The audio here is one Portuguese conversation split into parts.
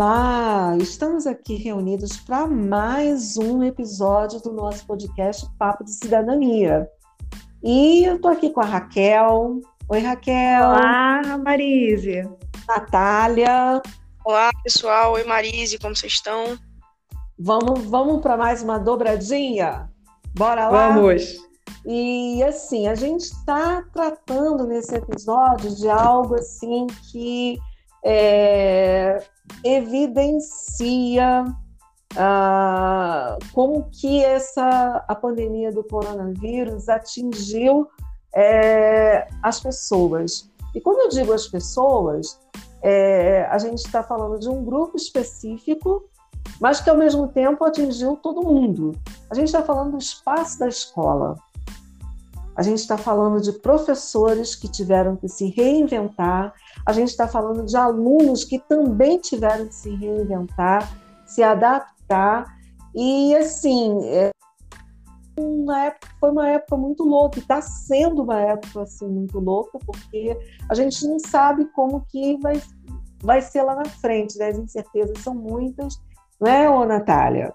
Olá, estamos aqui reunidos para mais um episódio do nosso podcast Papo de Cidadania. E eu estou aqui com a Raquel. Oi, Raquel. Olá, Marise. Natália. Olá, pessoal. Oi, Marise, como vocês estão? Vamos, vamos para mais uma dobradinha? Bora lá? Vamos. E assim, a gente está tratando nesse episódio de algo assim que é, evidencia ah, como que essa a pandemia do coronavírus atingiu é, as pessoas. E quando eu digo as pessoas, é, a gente está falando de um grupo específico, mas que ao mesmo tempo atingiu todo mundo. A gente está falando do espaço da escola. A gente está falando de professores que tiveram que se reinventar, a gente está falando de alunos que também tiveram que se reinventar, se adaptar. E, assim, é uma época, foi uma época muito louca, e está sendo uma época assim, muito louca, porque a gente não sabe como que vai, vai ser lá na frente, né? as incertezas são muitas, não é, ô Natália?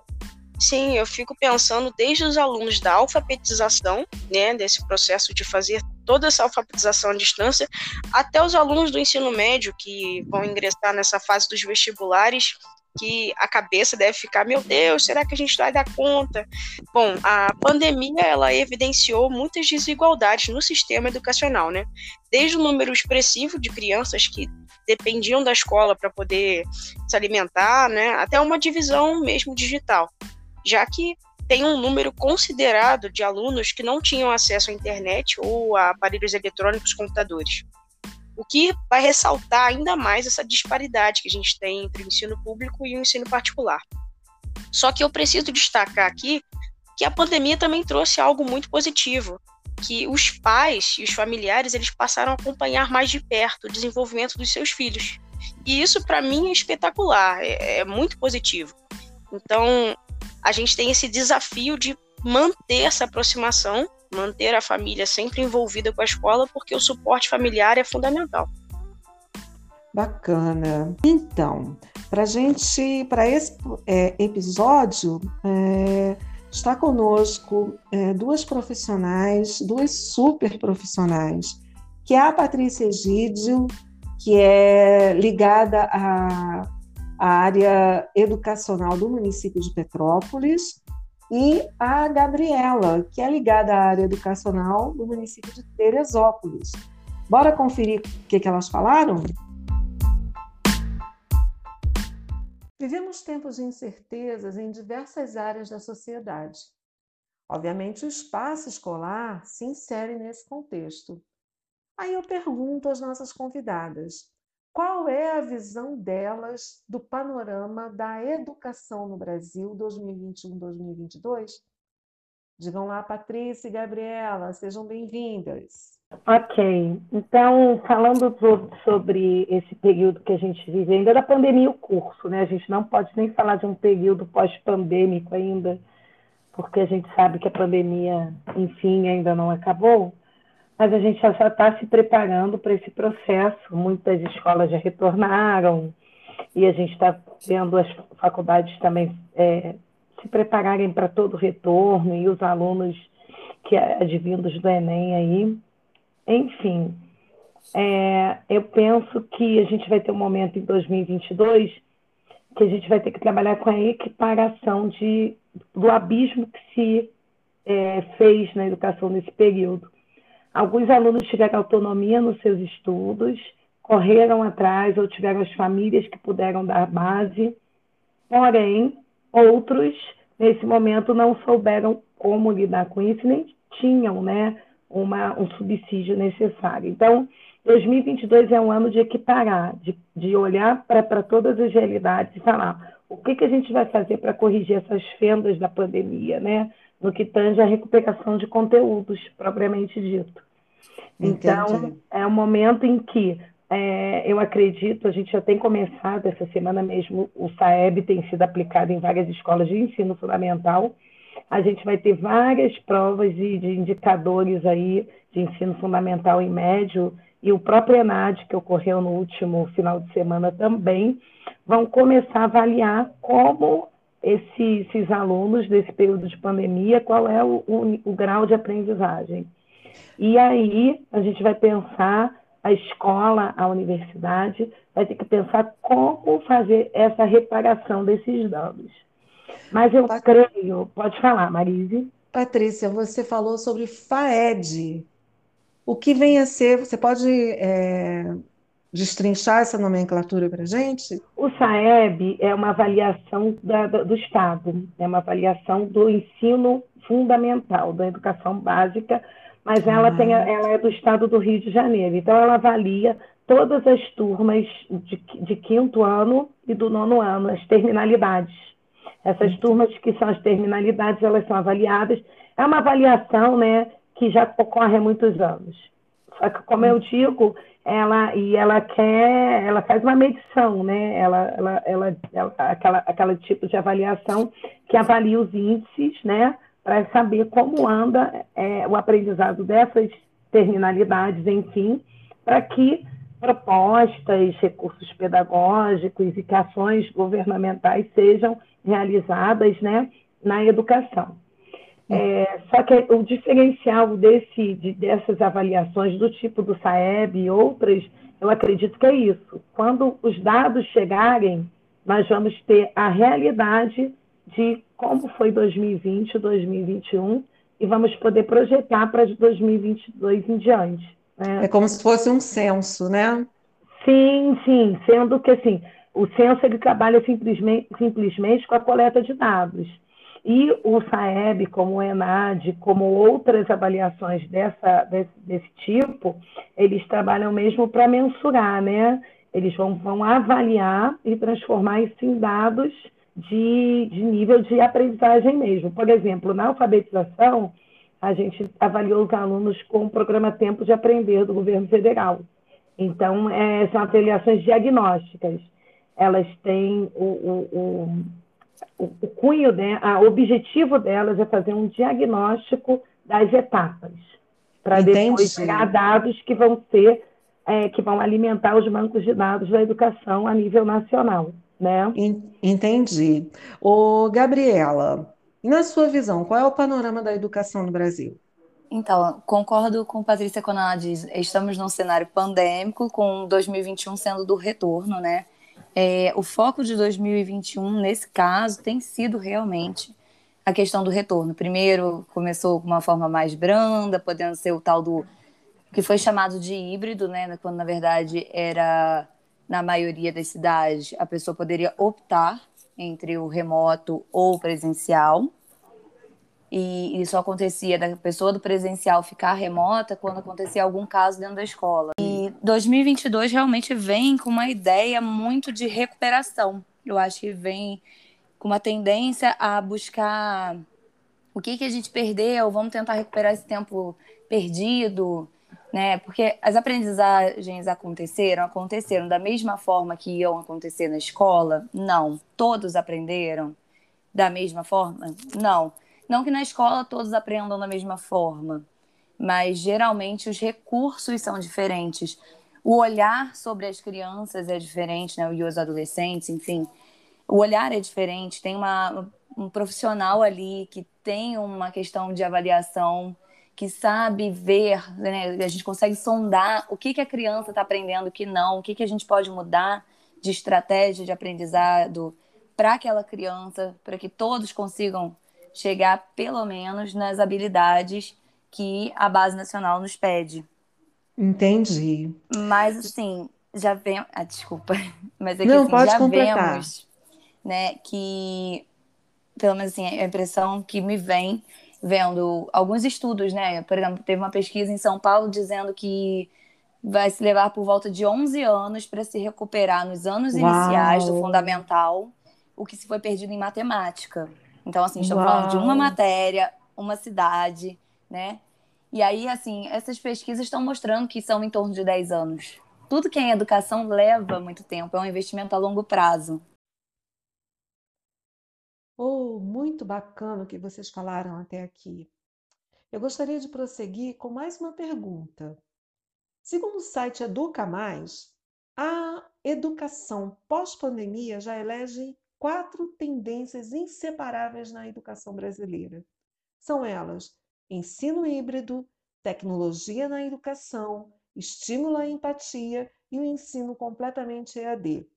Sim, eu fico pensando desde os alunos da alfabetização, né, desse processo de fazer toda essa alfabetização à distância, até os alunos do ensino médio que vão ingressar nessa fase dos vestibulares, que a cabeça deve ficar, meu Deus, será que a gente vai dar conta? Bom, a pandemia ela evidenciou muitas desigualdades no sistema educacional, né? Desde o número expressivo de crianças que dependiam da escola para poder se alimentar, né, até uma divisão mesmo digital já que tem um número considerado de alunos que não tinham acesso à internet ou a aparelhos eletrônicos, computadores. O que vai ressaltar ainda mais essa disparidade que a gente tem entre o ensino público e o ensino particular. Só que eu preciso destacar aqui que a pandemia também trouxe algo muito positivo, que os pais e os familiares eles passaram a acompanhar mais de perto o desenvolvimento dos seus filhos. E isso para mim é espetacular, é, é muito positivo. Então, a gente tem esse desafio de manter essa aproximação, manter a família sempre envolvida com a escola, porque o suporte familiar é fundamental. Bacana. Então, para gente, para esse é, episódio, é, está conosco é, duas profissionais, duas super profissionais, que é a Patrícia Egídio, que é ligada a a área educacional do município de Petrópolis, e a Gabriela, que é ligada à área educacional do município de Teresópolis. Bora conferir o que, que elas falaram? Vivemos tempos de incertezas em diversas áreas da sociedade. Obviamente, o espaço escolar se insere nesse contexto. Aí eu pergunto às nossas convidadas: qual é a visão delas do panorama da educação no Brasil 2021-2022? Digam lá, Patrícia e Gabriela, sejam bem-vindas. Ok, então falando sobre esse período que a gente vive, ainda da pandemia o curso, né? A gente não pode nem falar de um período pós-pandêmico ainda, porque a gente sabe que a pandemia, enfim, ainda não acabou mas a gente já está se preparando para esse processo. Muitas escolas já retornaram e a gente está vendo as faculdades também é, se prepararem para todo o retorno e os alunos que advindos do Enem aí. Enfim, é, eu penso que a gente vai ter um momento em 2022 que a gente vai ter que trabalhar com a equiparação de, do abismo que se é, fez na educação nesse período. Alguns alunos tiveram autonomia nos seus estudos, correram atrás ou tiveram as famílias que puderam dar base, porém, outros, nesse momento, não souberam como lidar com isso, nem tinham né, uma, um subsídio necessário. Então, 2022 é um ano de equiparar, de, de olhar para todas as realidades e falar o que, que a gente vai fazer para corrigir essas fendas da pandemia, né? No que tange a recuperação de conteúdos, propriamente dito. Então, Entendi. é um momento em que é, eu acredito, a gente já tem começado essa semana mesmo, o SAEB tem sido aplicado em várias escolas de ensino fundamental. A gente vai ter várias provas de, de indicadores aí de ensino fundamental e médio, e o próprio ENAD, que ocorreu no último final de semana também, vão começar a avaliar como esse, esses alunos desse período de pandemia, qual é o, o, o grau de aprendizagem. E aí a gente vai pensar a escola, a universidade, vai ter que pensar como fazer essa reparação desses danos. Mas eu Pat... creio, pode falar, Marise. Patrícia, você falou sobre FAED. O que vem a ser, você pode é, destrinchar essa nomenclatura para a gente? O SAEB é uma avaliação da, do Estado, é uma avaliação do ensino fundamental, da educação básica, mas ela, ah. tem, ela é do Estado do Rio de Janeiro. Então, ela avalia todas as turmas de, de quinto ano e do nono ano, as terminalidades. Essas turmas que são as terminalidades, elas são avaliadas. É uma avaliação né, que já ocorre há muitos anos. Só que, como eu digo, ela e ela quer, ela faz uma medição, né? Ela, ela, ela, ela aquela, aquela tipo de avaliação que avalia os índices, né? Para saber como anda é, o aprendizado dessas terminalidades, enfim, para que propostas, recursos pedagógicos e que ações governamentais sejam realizadas, né? Na educação. É, só que o diferencial desse, de, dessas avaliações do tipo do SAEB e outras, eu acredito que é isso. Quando os dados chegarem, nós vamos ter a realidade de como foi 2020, 2021 e vamos poder projetar para 2022 em diante. Né? É como se fosse um censo, né? Sim, sim. Sendo que assim, o censo ele trabalha simplesmente, simplesmente com a coleta de dados. E o SAEB, como o ENAD, como outras avaliações dessa, desse, desse tipo, eles trabalham mesmo para mensurar, né? Eles vão, vão avaliar e transformar isso em dados de, de nível de aprendizagem mesmo. Por exemplo, na alfabetização, a gente avaliou os alunos com o programa Tempo de Aprender do governo federal. Então, é, são avaliações diagnósticas. Elas têm o, o, o o, o cunho, né, o objetivo delas é fazer um diagnóstico das etapas, para depois pegar dados que vão ser, é, que vão alimentar os bancos de dados da educação a nível nacional. Né? Entendi. Ô, Gabriela, na sua visão, qual é o panorama da educação no Brasil? Então, concordo com Patrícia quando ela diz, estamos num cenário pandêmico, com 2021 sendo do retorno, né? É, o foco de 2021, nesse caso, tem sido realmente a questão do retorno. Primeiro, começou com uma forma mais branda, podendo ser o tal do que foi chamado de híbrido, né? Quando na verdade era na maioria das cidades a pessoa poderia optar entre o remoto ou presencial. E isso acontecia da pessoa do presencial ficar remota quando acontecia algum caso dentro da escola. E 2022 realmente vem com uma ideia muito de recuperação. Eu acho que vem com uma tendência a buscar o que, que a gente perdeu, vamos tentar recuperar esse tempo perdido, né? Porque as aprendizagens aconteceram, aconteceram da mesma forma que iam acontecer na escola? Não. Todos aprenderam da mesma forma? Não. Não que na escola todos aprendam da mesma forma, mas geralmente os recursos são diferentes. O olhar sobre as crianças é diferente, né? E os adolescentes, enfim. O olhar é diferente. Tem uma, um profissional ali que tem uma questão de avaliação, que sabe ver, né? A gente consegue sondar o que, que a criança está aprendendo, o que não, o que, que a gente pode mudar de estratégia de aprendizado para aquela criança, para que todos consigam chegar pelo menos nas habilidades que a base nacional nos pede. Entendi. Mas assim, já vem, ah, desculpa, mas é que Não, assim, já completar. vemos, né, que pelo menos assim, a impressão que me vem vendo alguns estudos, né? Por exemplo, teve uma pesquisa em São Paulo dizendo que vai se levar por volta de 11 anos para se recuperar nos anos Uau. iniciais do fundamental o que se foi perdido em matemática. Então, assim, estamos Uau. falando de uma matéria, uma cidade, né? E aí, assim, essas pesquisas estão mostrando que são em torno de 10 anos. Tudo que é em educação leva muito tempo, é um investimento a longo prazo. Oh, muito bacana o que vocês falaram até aqui. Eu gostaria de prosseguir com mais uma pergunta. Segundo o site Educa Mais, A educação pós-pandemia já elege quatro tendências inseparáveis na educação brasileira. São elas: ensino híbrido, tecnologia na educação, estímulo à empatia e o ensino completamente EAD.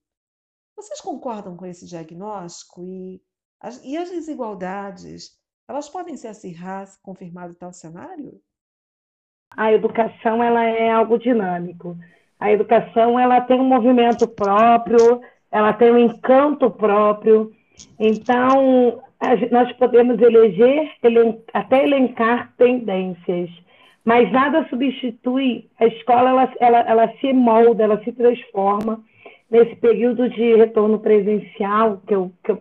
Vocês concordam com esse diagnóstico? E as, e as desigualdades, elas podem se acirrar se confirmado tal cenário? A educação ela é algo dinâmico. A educação ela tem um movimento próprio, ela tem um encanto próprio. Então, nós podemos eleger, até elencar tendências, mas nada substitui. A escola ela, ela, ela se molda, ela se transforma. Nesse período de retorno presencial que eu, que eu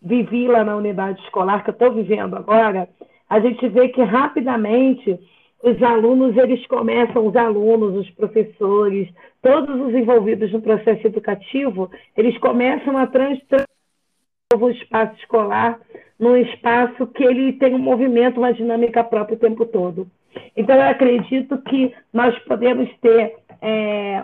vivi lá na unidade escolar, que eu estou vivendo agora, a gente vê que rapidamente os alunos, eles começam, os alunos, os professores, todos os envolvidos no processo educativo, eles começam a transformar o espaço escolar num espaço que ele tem um movimento, uma dinâmica própria o tempo todo. Então, eu acredito que nós podemos ter é,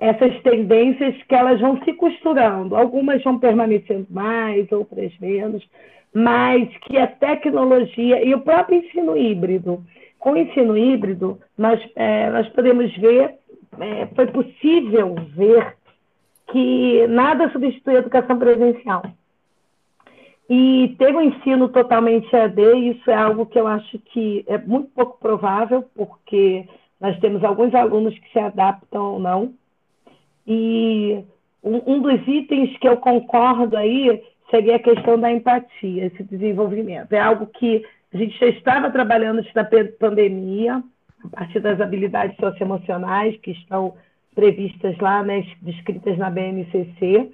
essas tendências que elas vão se costurando. Algumas vão permanecendo mais, outras menos, mas que a tecnologia e o próprio ensino híbrido, com o ensino híbrido, nós, é, nós podemos ver, é, foi possível ver que nada substitui a educação presencial. E ter um ensino totalmente AD, isso é algo que eu acho que é muito pouco provável, porque nós temos alguns alunos que se adaptam ou não. E um, dos itens que eu concordo aí seria a questão da empatia, esse desenvolvimento. É algo que a gente já estava trabalhando antes da pandemia, a partir das habilidades socioemocionais que estão previstas lá, né, descritas na BNCC.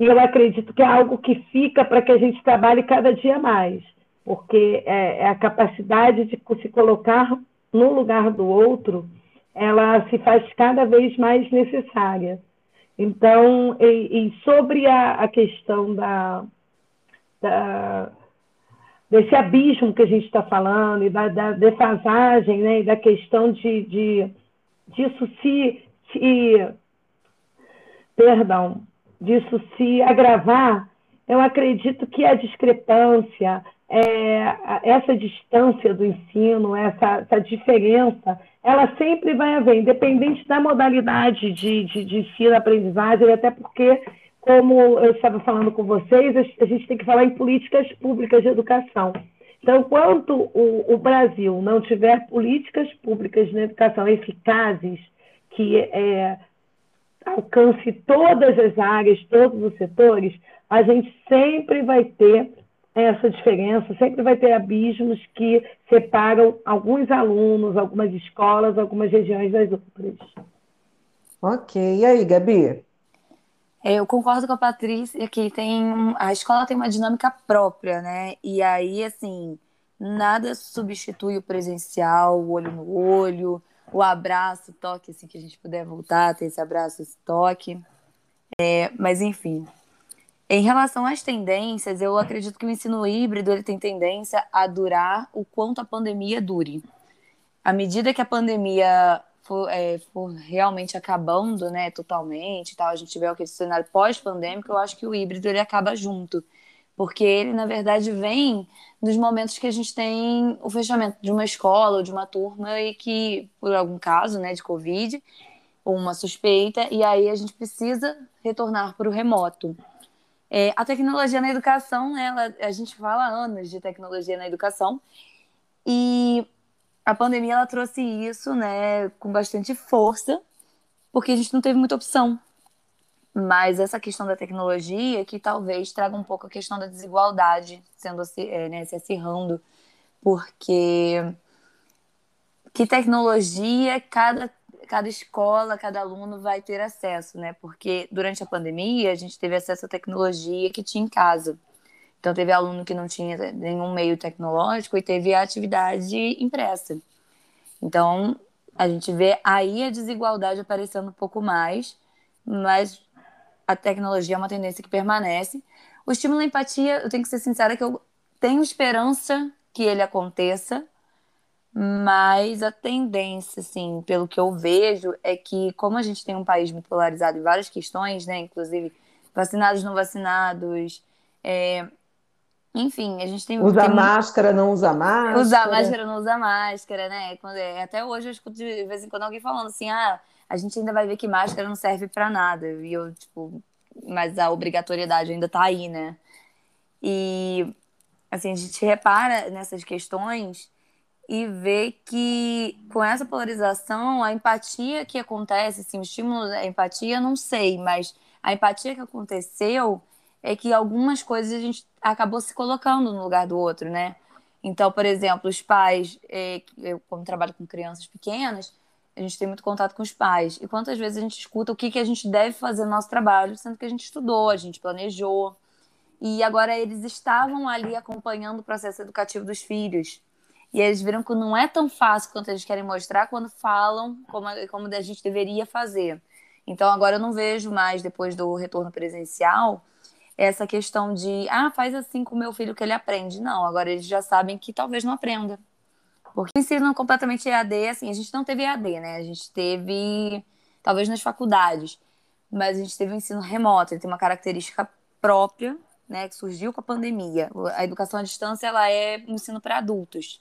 E eu acredito que é algo que fica para que a gente trabalhe cada dia mais, porque é, é a capacidade de se colocar no lugar do outro, ela se faz cada vez mais necessária. Então, e, e sobre a, a questão da, da desse abismo que a gente está falando e da, da defasagem, né, e da questão de, de disso se, se perdão, disso se agravar, eu acredito que a discrepância, é, essa distância do ensino, essa, essa, diferença, ela sempre vai haver, independente da modalidade de, de, de ensino-aprendizagem, até porque como eu estava falando com vocês, a gente tem que falar em políticas públicas de educação. Então, enquanto o, o Brasil não tiver políticas públicas de educação eficazes, que é, alcance todas as áreas, todos os setores, a gente sempre vai ter essa diferença, sempre vai ter abismos que separam alguns alunos, algumas escolas, algumas regiões das outras. Ok. E aí, Gabi? É, eu concordo com a Patrícia que tem a escola tem uma dinâmica própria, né? E aí, assim, nada substitui o presencial, o olho no olho, o abraço, toque, assim, que a gente puder voltar, ter esse abraço, esse toque. É, mas, enfim. Em relação às tendências, eu acredito que o ensino híbrido ele tem tendência a durar o quanto a pandemia dure. À medida que a pandemia for, é, for realmente acabando, né, totalmente, tal, a gente tiver aquele cenário pós-pandêmico, eu acho que o híbrido ele acaba junto, porque ele na verdade vem nos momentos que a gente tem o fechamento de uma escola ou de uma turma e que por algum caso, né, de covid ou uma suspeita, e aí a gente precisa retornar para o remoto. É, a tecnologia na educação, ela, a gente fala anos de tecnologia na educação, e a pandemia ela trouxe isso, né, com bastante força, porque a gente não teve muita opção. Mas essa questão da tecnologia que talvez traga um pouco a questão da desigualdade sendo é, né, se acirrando, porque que tecnologia cada cada escola, cada aluno vai ter acesso, né? Porque durante a pandemia a gente teve acesso à tecnologia que tinha em casa. Então, teve aluno que não tinha nenhum meio tecnológico e teve a atividade impressa. Então, a gente vê aí a desigualdade aparecendo um pouco mais, mas a tecnologia é uma tendência que permanece. O estímulo à empatia, eu tenho que ser sincera que eu tenho esperança que ele aconteça, Mas a tendência, assim, pelo que eu vejo, é que como a gente tem um país muito polarizado em várias questões, né, inclusive vacinados, não vacinados, é, enfim, a gente tem. Usa tem máscara, não usa máscara. Usar máscara, não usa máscara, né? Quando, é, até hoje eu escuto de vez em quando alguém falando assim: ah, a gente ainda vai ver que máscara não serve para nada. E eu, tipo, mas a obrigatoriedade ainda tá aí, né? E, assim, a gente repara nessas questões e vê que com essa polarização, a empatia que acontece, assim, o estímulo da empatia, não sei, mas a empatia que aconteceu é que algumas coisas a gente acabou se colocando no lugar do outro, né? Então, por exemplo, os pais, é, eu como trabalho com crianças pequenas, a gente tem muito contato com os pais. E quantas vezes a gente escuta o que, que a gente deve fazer no nosso trabalho, sendo que a gente estudou, a gente planejou. E agora eles estavam ali acompanhando o processo educativo dos filhos. E eles viram que não é tão fácil quanto eles querem mostrar quando falam como, como a gente deveria fazer. Então agora eu não vejo mais, depois do retorno presencial, essa questão de, ah, faz assim com o meu filho que ele aprende. Não, agora eles já sabem que talvez não aprenda. Porque ensinam completamente EAD, assim, a gente não teve EAD, né? A gente teve, talvez nas faculdades, mas a gente teve o ensino remoto, ele tem uma característica própria, né, que surgiu com a pandemia. A educação à distância, ela é um ensino para adultos.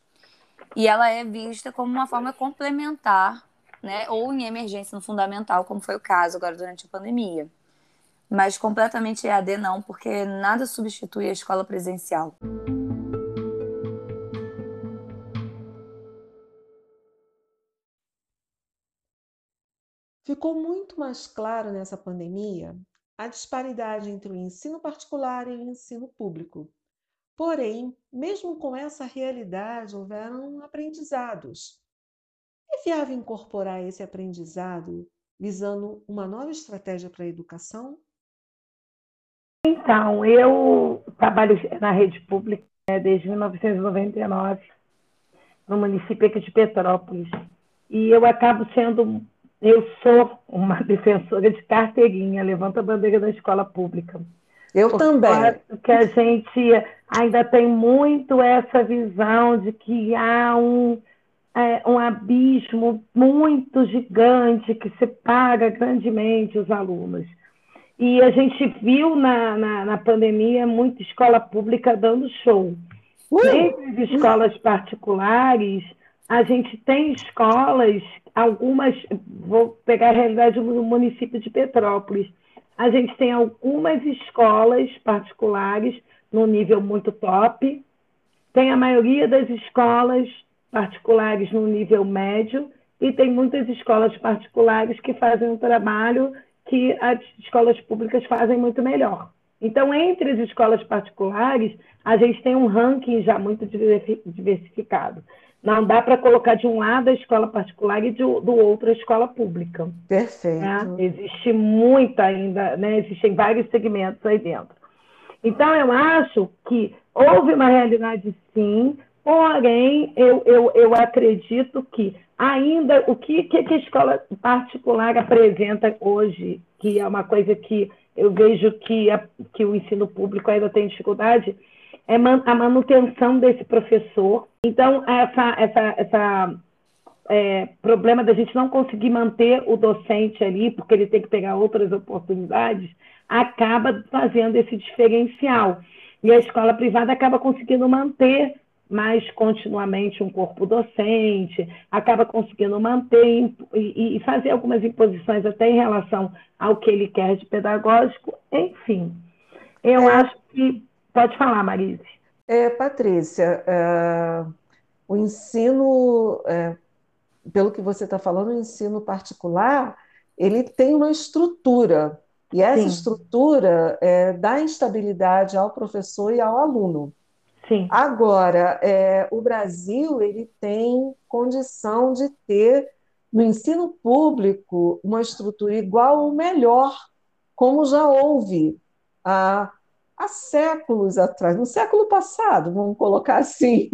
E ela é vista como uma forma complementar, né, ou em emergência no fundamental, como foi o caso agora durante a pandemia mas completamente EAD não, porque nada substitui a escola presencial. Ficou muito mais claro nessa pandemia a disparidade entre o ensino particular e o ensino público. Porém, mesmo com essa realidade, houveram aprendizados. É viável incorporar esse aprendizado visando uma nova estratégia para a educação? Então, eu trabalho na rede pública né, desde 1999, no município aqui de Petrópolis. E eu acabo sendo, eu sou uma defensora de carteirinha, levanta a bandeira da escola pública. Eu Porque também. Que a gente ainda tem muito essa visão de que há um, é, um abismo muito gigante que separa grandemente os alunos. E a gente viu na, na, na pandemia muita escola pública dando show. Uh! Entre as escolas particulares, a gente tem escolas, algumas, vou pegar a realidade do município de Petrópolis, a gente tem algumas escolas particulares no nível muito top, tem a maioria das escolas particulares no nível médio, e tem muitas escolas particulares que fazem um trabalho que as escolas públicas fazem muito melhor. Então, entre as escolas particulares, a gente tem um ranking já muito diversificado. Não dá para colocar de um lado a escola particular e do, do outro a escola pública. Perfeito. Né? Existe muito ainda, né? existem vários segmentos aí dentro. Então, eu acho que houve uma realidade, sim, porém, eu, eu, eu acredito que ainda o que, que a escola particular apresenta hoje, que é uma coisa que eu vejo que, a, que o ensino público ainda tem dificuldade, é a manutenção desse professor. Então, essa, essa, essa é, problema da gente não conseguir manter o docente ali, porque ele tem que pegar outras oportunidades, acaba fazendo esse diferencial. E a escola privada acaba conseguindo manter mais continuamente um corpo docente, acaba conseguindo manter e, e, fazer algumas imposições até em relação ao que ele quer de pedagógico, enfim. Eu é, acho que. Pode falar, Marise. É, Patrícia, é, o ensino, é, pelo que você está falando, o ensino particular, ele tem uma estrutura, e essa Sim. estrutura é, dá instabilidade ao professor e ao aluno. Sim. Agora, é, o Brasil ele tem condição de ter no ensino público uma estrutura igual ou melhor, como já houve há, há séculos atrás, no século passado, vamos colocar assim,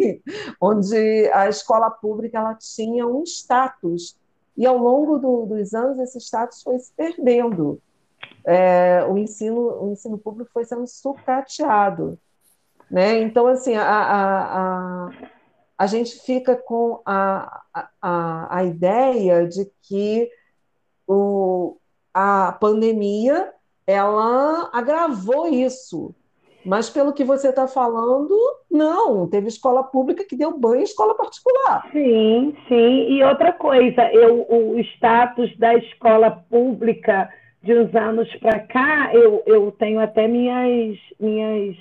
onde a escola pública ela tinha um status e ao longo do, dos anos esse status foi se perdendo. É, o ensino o ensino público foi sendo sucateado. Né? Então, assim, a, a, a, a gente fica com a, a, a ideia de que o, a pandemia ela agravou isso. Mas pelo que você está falando, não, teve escola pública que deu banho em escola particular. Sim, sim. E outra coisa, eu, o status da escola pública de uns anos para cá, eu, eu tenho até minhas, minhas,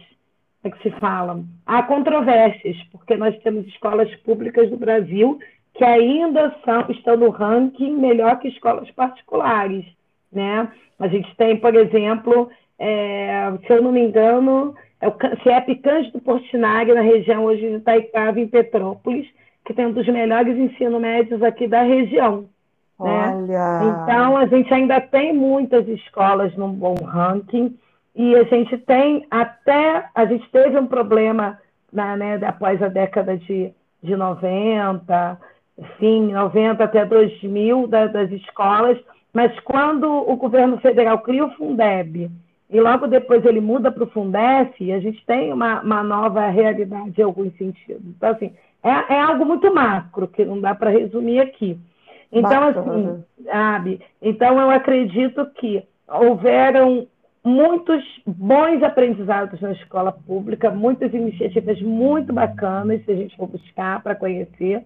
é que se fala? Há controvérsias, porque nós temos escolas públicas do Brasil que ainda são, estão no ranking melhor que escolas particulares, né? A gente tem, por exemplo, é, se eu não me engano, é o CIEP Cândido Portinari, na região hoje de Itaicava, em Petrópolis, que tem um dos melhores ensino médios aqui da região. Né? Olha. Então, a gente ainda tem muitas escolas num bom ranking, e a gente tem até, a gente teve um problema na, né, após a década de, de 90, sim, 90 até 2000 da, das escolas, mas quando o governo federal cria o Fundeb e logo depois ele muda para o Fundef, a gente tem uma, uma, nova realidade em alguns sentidos. Então, assim, é, é algo muito macro, que não dá para resumir aqui. Então, assim, sabe? Então, eu acredito que houveram muitos bons aprendizados na escola pública, muitas iniciativas muito bacanas, se a gente for buscar para conhecer.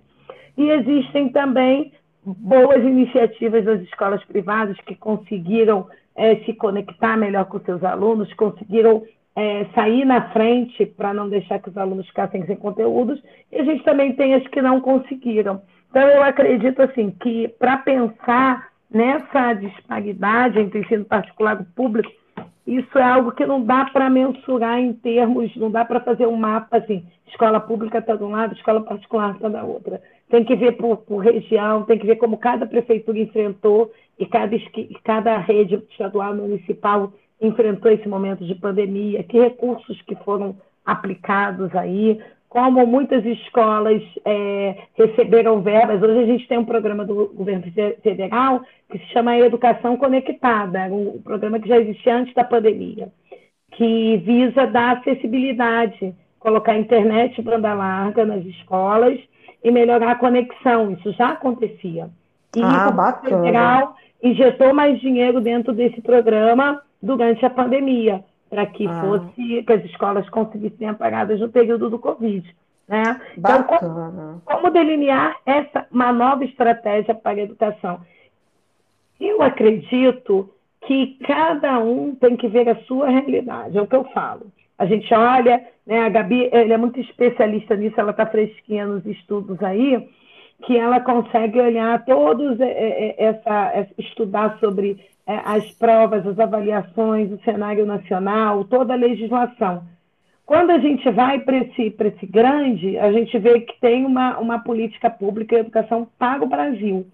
E existem também boas iniciativas das escolas privadas que conseguiram é, se conectar melhor com seus alunos, conseguiram é, sair na frente para não deixar que os alunos ficassem sem conteúdos, e a gente também tem as que não conseguiram. Então, eu acredito assim que para pensar nessa disparidade entre ensino particular e público, isso é algo que não dá para mensurar em termos, não dá para fazer um mapa assim, escola pública está de um lado, escola particular está da outra. Tem que ver por, por, região, tem que ver como cada prefeitura enfrentou e cada, cada rede estadual municipal enfrentou esse momento de pandemia, que recursos que foram aplicados aí, como muitas escolas é, receberam verbas. Hoje a gente tem um programa do governo federal que se chama Educação Conectada, um programa que já existia antes da pandemia, que visa dar acessibilidade, colocar internet banda larga nas escolas e melhorar a conexão. Isso já acontecia. E ah, o federal injetou mais dinheiro dentro desse programa durante a pandemia, para que ah. fosse que as escolas conseguissem apagadas no período do Covid. Né? Então, como, como delinear essa uma nova estratégia para a educação? Eu acredito que cada um tem que ver a sua realidade, é o que eu falo. A gente olha, né, a Gabi ela é muito especialista nisso, ela está fresquinha nos estudos aí, que ela consegue olhar todos, é, é, é, essa, estudar sobre as provas, as avaliações, o cenário nacional, toda a legislação. Quando a gente vai para esse, esse grande, a gente vê que tem uma, uma política pública de educação para o Brasil.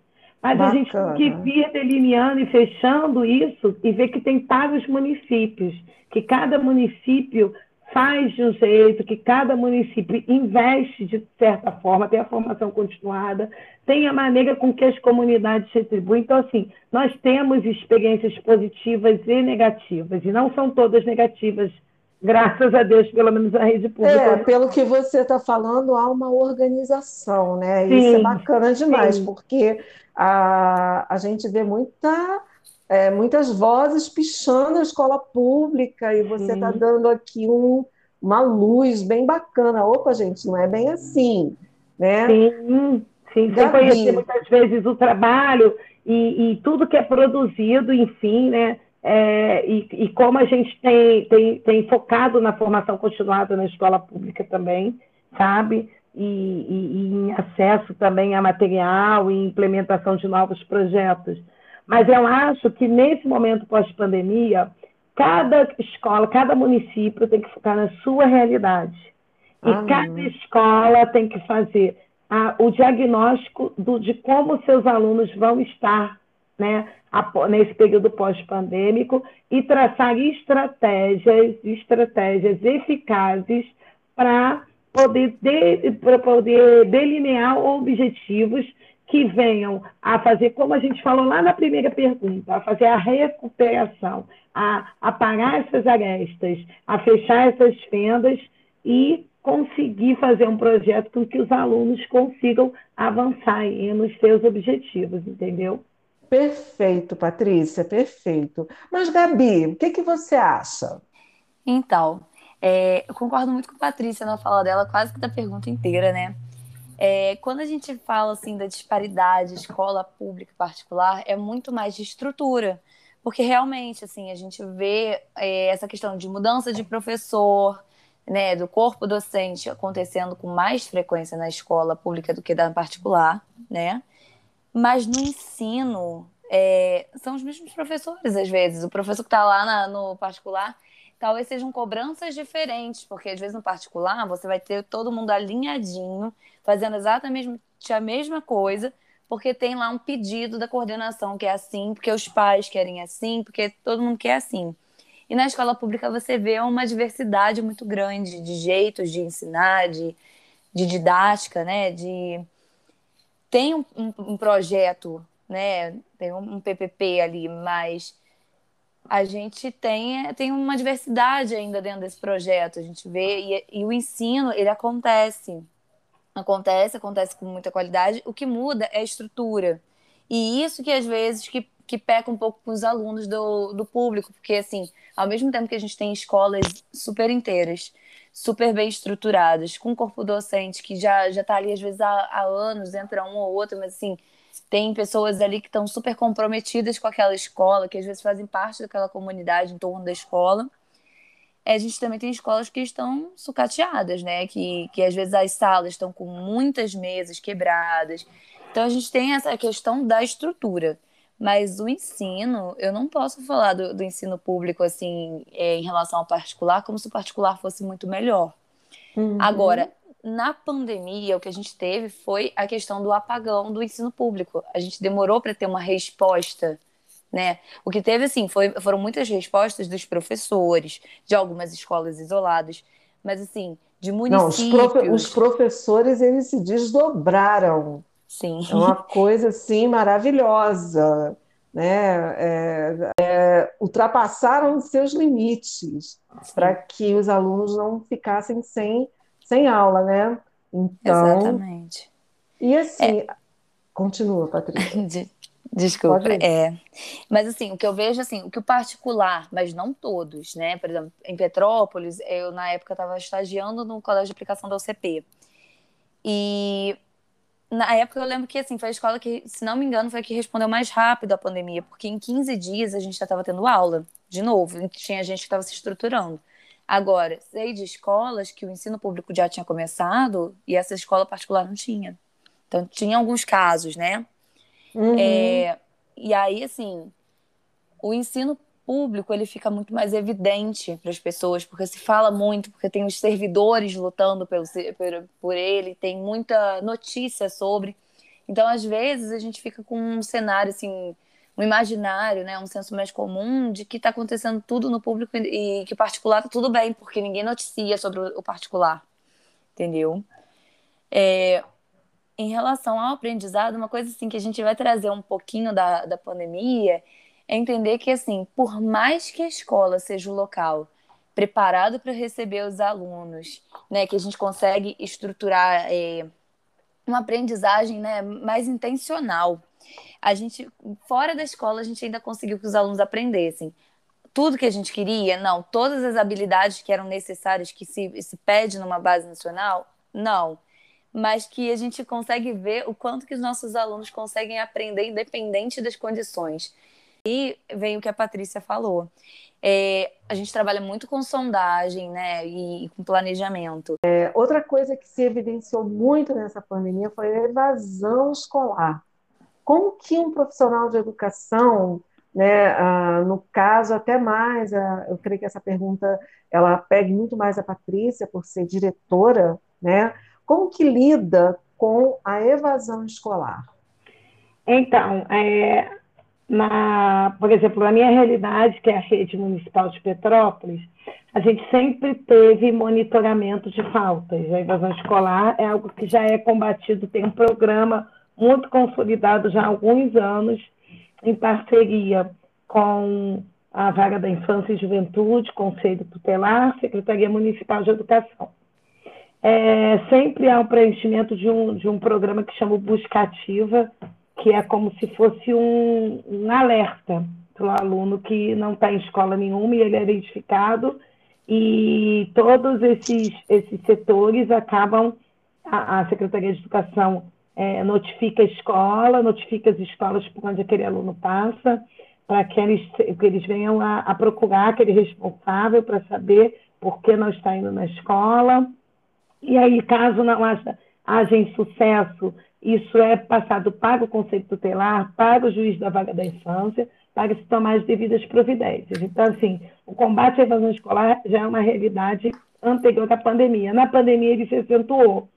Mas Bacana. a gente tem que vir delineando e fechando isso e ver que tem para os municípios que cada município faz de um jeito, que cada município investe de certa forma, tem a formação continuada, tem a maneira com que as comunidades retribuem. Então, assim, nós temos experiências positivas e negativas, e não são todas negativas, graças a Deus, pelo menos a rede pública. É, pelo que você está falando, há uma organização, né? Sim, Isso é bacana demais, sim. porque a, a gente vê muita é, muitas vozes pichando a escola pública e você está dando aqui um, uma luz bem bacana. Opa, gente, não é bem assim, né? Sim, sim. Sem conhecer muitas vezes o trabalho e, e, tudo que é produzido, enfim, né? É, e, e, como a gente tem, tem, tem focado na formação continuada na escola pública também, sabe? E, e, e, em acesso também a material e implementação de novos projetos. Mas eu acho que nesse momento pós-pandemia, cada escola, cada município tem que focar na sua realidade. E ah, cada escola tem que fazer a, o diagnóstico do, de como seus alunos vão estar né, a, nesse período pós-pandêmico e traçar estratégias, estratégias eficazes para poder, de, poder delinear objetivos que venham a fazer, como a gente falou lá na primeira pergunta, a fazer a recuperação, a apagar essas arestas, a fechar essas fendas e conseguir fazer um projeto com que os alunos consigam avançar nos seus objetivos, entendeu? Perfeito, Patrícia, perfeito. Mas, Gabi, o que, que você acha? Então, é, eu concordo muito com a Patrícia na fala dela, quase que da pergunta inteira, né? É, quando a gente fala assim da disparidade escola pública e particular, é muito mais de estrutura, porque realmente assim a gente vê é, essa questão de mudança de professor, né, do corpo docente acontecendo com mais frequência na escola pública do que na particular, né? Mas no ensino é, são os mesmos professores às vezes. O professor que está lá na, no particular talvez sejam cobranças diferentes, porque às vezes no particular você vai ter todo mundo alinhadinho, fazendo exatamente a mesma coisa, porque tem lá um pedido da coordenação que é assim, porque os pais querem assim, porque todo mundo quer assim. E na escola pública você vê uma diversidade muito grande de jeitos de ensinar, de, de didática, né? De tem um, um, projeto, né? Tem um, um PPP ali, mas a gente tem, tem uma diversidade ainda dentro desse projeto. A gente vê, e, e, o ensino, ele acontece. Acontece, acontece com muita qualidade. O que muda é a estrutura. E isso que às vezes que, que peca um pouco com os alunos do, do público, porque assim, ao mesmo tempo que a gente tem escolas super inteiras, super bem estruturadas, com corpo docente que já já está ali às vezes há, há anos, entra um ou outro, mas assim, tem pessoas ali que estão super comprometidas com aquela escola, que às vezes fazem parte daquela comunidade em torno da escola. A gente também tem escolas que estão sucateadas, né? Que, que às vezes as salas estão com muitas mesas quebradas. Então a gente tem essa questão da estrutura. Mas o ensino, eu não posso falar do, do ensino público assim é, em relação ao particular como se o particular fosse muito melhor. Uhum. Agora, na pandemia, o que a gente teve foi a questão do apagão do ensino público. A gente demorou para ter uma resposta, né? O que teve, assim, foi, foram muitas respostas dos professores, de algumas escolas isoladas, mas, assim, de municípios... Não, os, profe os professores, eles se desdobraram. Sim. É uma coisa, assim, maravilhosa, né? É, é, ultrapassaram seus limites para que os alunos não ficassem sem sem aula, né? Então, Exatamente. E assim, é... continua, Patrícia. Desculpa, é. Mas assim, o que eu vejo assim, o que o particular, mas não todos, né? Por exemplo, em Petrópolis, eu na época estava estagiando no colégio de aplicação da UCP. E na época eu lembro que assim, foi a escola que, se não me engano, foi a que respondeu mais rápido à pandemia, porque em 15 dias a gente já estava tendo aula, de novo, tinha gente que estava se estruturando. Agora, sei de escolas que o ensino público já tinha começado e essa escola particular não tinha. Então, tinha alguns casos, né? Uhum. É, e aí, assim, o ensino público ele fica muito mais evidente para as pessoas, porque se fala muito, porque tem os servidores lutando pelo, por, por ele, tem muita notícia sobre. Então, às vezes, a gente fica com um cenário assim um imaginário, né, um senso mais comum de que está acontecendo tudo no público e que o particular está tudo bem, porque ninguém noticia sobre o particular, entendeu? É, em relação ao aprendizado, uma coisa assim que a gente vai trazer um pouquinho da, da pandemia é entender que, assim, por mais que a escola seja o local preparado para receber os alunos, né, que a gente consegue estruturar é, uma aprendizagem né, mais intencional, a gente, fora da escola, a gente ainda conseguiu que os alunos aprendessem. Tudo que a gente queria, não. Todas as habilidades que eram necessárias, que se, se pede numa base nacional, não. Mas que a gente consegue ver o quanto que os nossos alunos conseguem aprender independente das condições. E vem o que a Patrícia falou. É, a gente trabalha muito com sondagem né, e, e com planejamento. É, outra coisa que se evidenciou muito nessa pandemia foi a evasão escolar. Como que um profissional de educação, né, ah, no caso até mais, ah, eu creio que essa pergunta ela pegue muito mais a Patrícia por ser diretora, né? Como que lida com a evasão escolar? Então, é, na, por exemplo, na minha realidade, que é a rede municipal de Petrópolis, a gente sempre teve monitoramento de faltas. A evasão escolar é algo que já é combatido, tem um programa muito consolidado já há alguns anos, em parceria com a Vaga da Infância e Juventude, Conselho Tutelar, Secretaria Municipal de Educação. É, sempre há o preenchimento de um, de um programa que chama Buscativa, que é como se fosse um, um alerta para o aluno que não está em escola nenhuma e ele é identificado e todos esses, esses setores acabam, a, a Secretaria de Educação é, notifica a escola, notifica as escolas por onde aquele aluno passa, para que eles, que eles venham a, a procurar aquele responsável para saber por que não está indo na escola. E aí, caso não haja, haja insucesso, isso é passado para o Conselho Tutelar, para o juiz da vaga da infância, para se tomar as devidas providências. Então, assim, o combate à evasão escolar já é uma realidade anterior à pandemia. Na pandemia, ele se acentuou.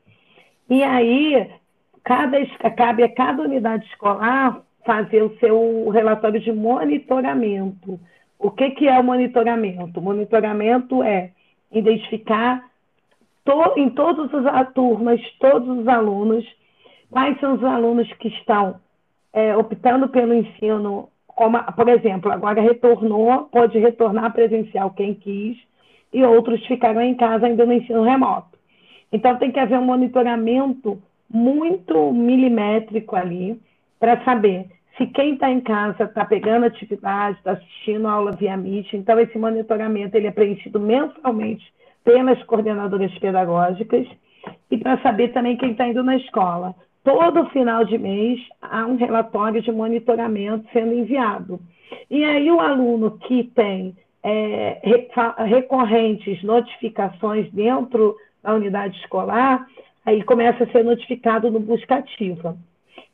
E aí, cada, cabe a cada unidade escolar fazer o seu relatório de monitoramento. O que, que é o monitoramento? O monitoramento é identificar to, em todas as turmas, todos os alunos, quais são os alunos que estão é, optando pelo ensino, como, por exemplo, agora retornou, pode retornar presencial quem quis, e outros ficaram em casa ainda no ensino remoto. Então, tem que haver um monitoramento muito milimétrico ali para saber se quem está em casa está pegando atividade, está assistindo aula via Meet. Então, esse monitoramento ele é preenchido mensalmente pelas coordenadoras pedagógicas e para saber também quem está indo na escola. Todo final de mês há um relatório de monitoramento sendo enviado. E aí o aluno que tem é, recorrentes notificações dentro da unidade escolar, aí começa a ser notificado no busca ativa.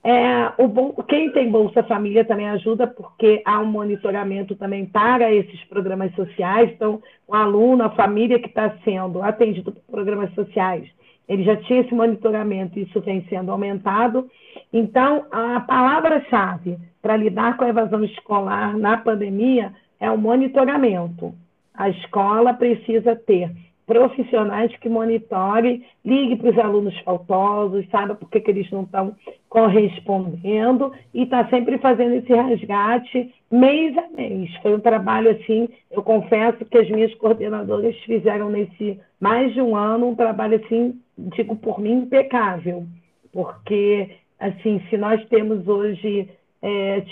É, o, quem tem Bolsa Família também ajuda, porque há um monitoramento também para esses programas sociais. Então, o aluno, a família que está sendo atendido por programas sociais, ele já tinha esse monitoramento, e isso vem sendo aumentado. Então, a palavra-chave para lidar com a evasão escolar na pandemia é o monitoramento. A escola precisa ter profissionais que monitorem, ligue para os alunos faltosos, saiba por que, que eles não estão correspondendo e está sempre fazendo esse resgate mês a mês. Foi um trabalho assim, eu confesso que as minhas coordenadoras fizeram nesse mais de um ano um trabalho assim, digo por mim, impecável, porque assim, se nós temos hoje é,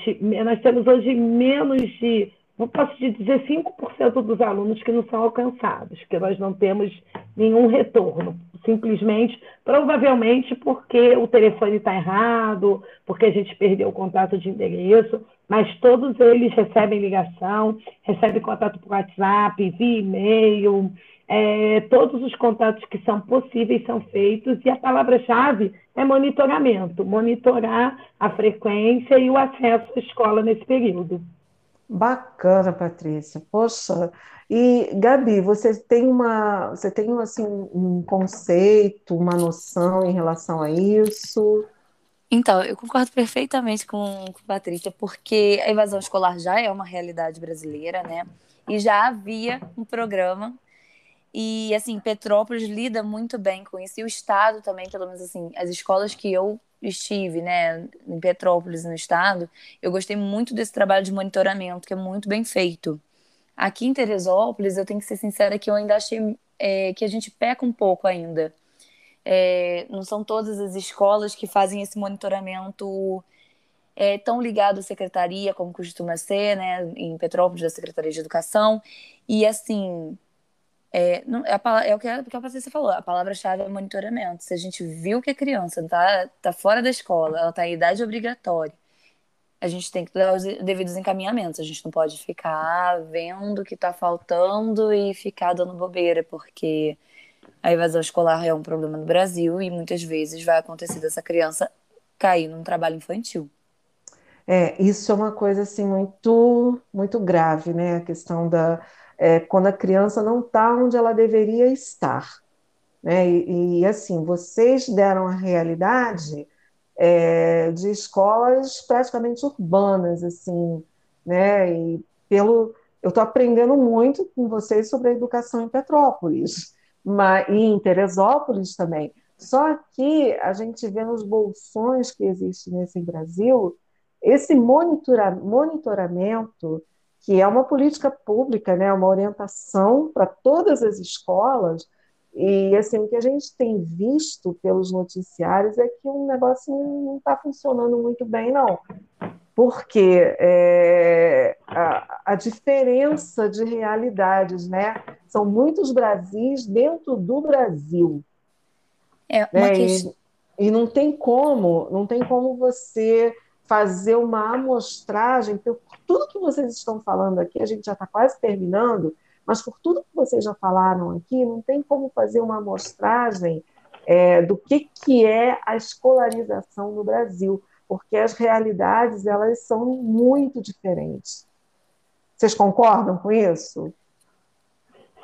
nós temos hoje menos de eu posso te dizer 5% dos alunos que não são alcançados, que nós não temos nenhum retorno. Simplesmente, provavelmente porque o telefone está errado, porque a gente perdeu o contato de endereço, mas todos eles recebem ligação, recebem contato por WhatsApp, via e-mail, é, todos os contatos que são possíveis são feitos e a palavra-chave é monitoramento, monitorar a frequência e o acesso à escola nesse período. Bacana, Patrícia. Poxa, e Gabi, você tem uma, você tem assim um conceito, uma noção em relação a isso? Então, eu concordo perfeitamente com, com Patrícia, porque a evasão escolar já é uma realidade brasileira, né? E já havia um programa e assim, Petrópolis lida muito bem com isso e o estado também, pelo menos assim, as escolas que eu estive, né, em Petrópolis, no estado, eu gostei muito desse trabalho de monitoramento, que é muito bem feito. Aqui em Teresópolis, eu tenho que ser sincera que eu ainda achei é, que a gente peca um pouco ainda. É, não são todas as escolas que fazem esse monitoramento é, tão ligado à secretaria como costuma ser, né, em Petrópolis, da Secretaria de Educação. E assim, é, não, é, a, é o que a, que a Patrícia falou, a palavra-chave é monitoramento. Se a gente viu que a criança está tá fora da escola, ela está em idade obrigatória, a gente tem que dar os devidos encaminhamentos. A gente não pode ficar vendo o que está faltando e ficar dando bobeira, porque a evasão escolar é um problema no Brasil e muitas vezes vai acontecer dessa criança cair num trabalho infantil. É, isso é uma coisa assim muito muito grave, né? A questão da é, quando a criança não está onde ela deveria estar. Né? E, e, assim, vocês deram a realidade é, de escolas praticamente urbanas, assim, né? E pelo, eu estou aprendendo muito com vocês sobre a educação em Petrópolis, mas, e em Teresópolis também. Só que a gente vê nos bolsões que existem nesse Brasil esse monitora, monitoramento que é uma política pública, né, uma orientação para todas as escolas, E assim, o que a gente tem visto pelos noticiários é que o negócio não está funcionando muito bem, não. Porque é, a, a, diferença de realidades, né? São muitos Brasis dentro do Brasil. É uma né? questão... e, e não tem como, não tem como você fazer uma amostragem, por tudo que vocês estão falando aqui, a gente já está quase terminando, mas por tudo que vocês já falaram aqui, não tem como fazer uma amostragem é, do que, que é a escolarização no Brasil, porque as realidades elas são muito diferentes. Vocês concordam com isso?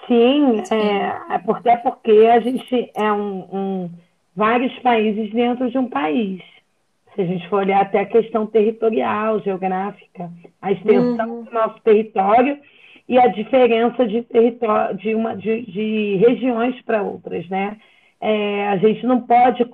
Sim, é, é porque, é porque a gente é um, um, vários países dentro de um país. Se a gente for olhar até a questão territorial, geográfica, a extensão uhum. do nosso território e a diferença de território de uma de, de regiões para outras, né? É, a gente não pode,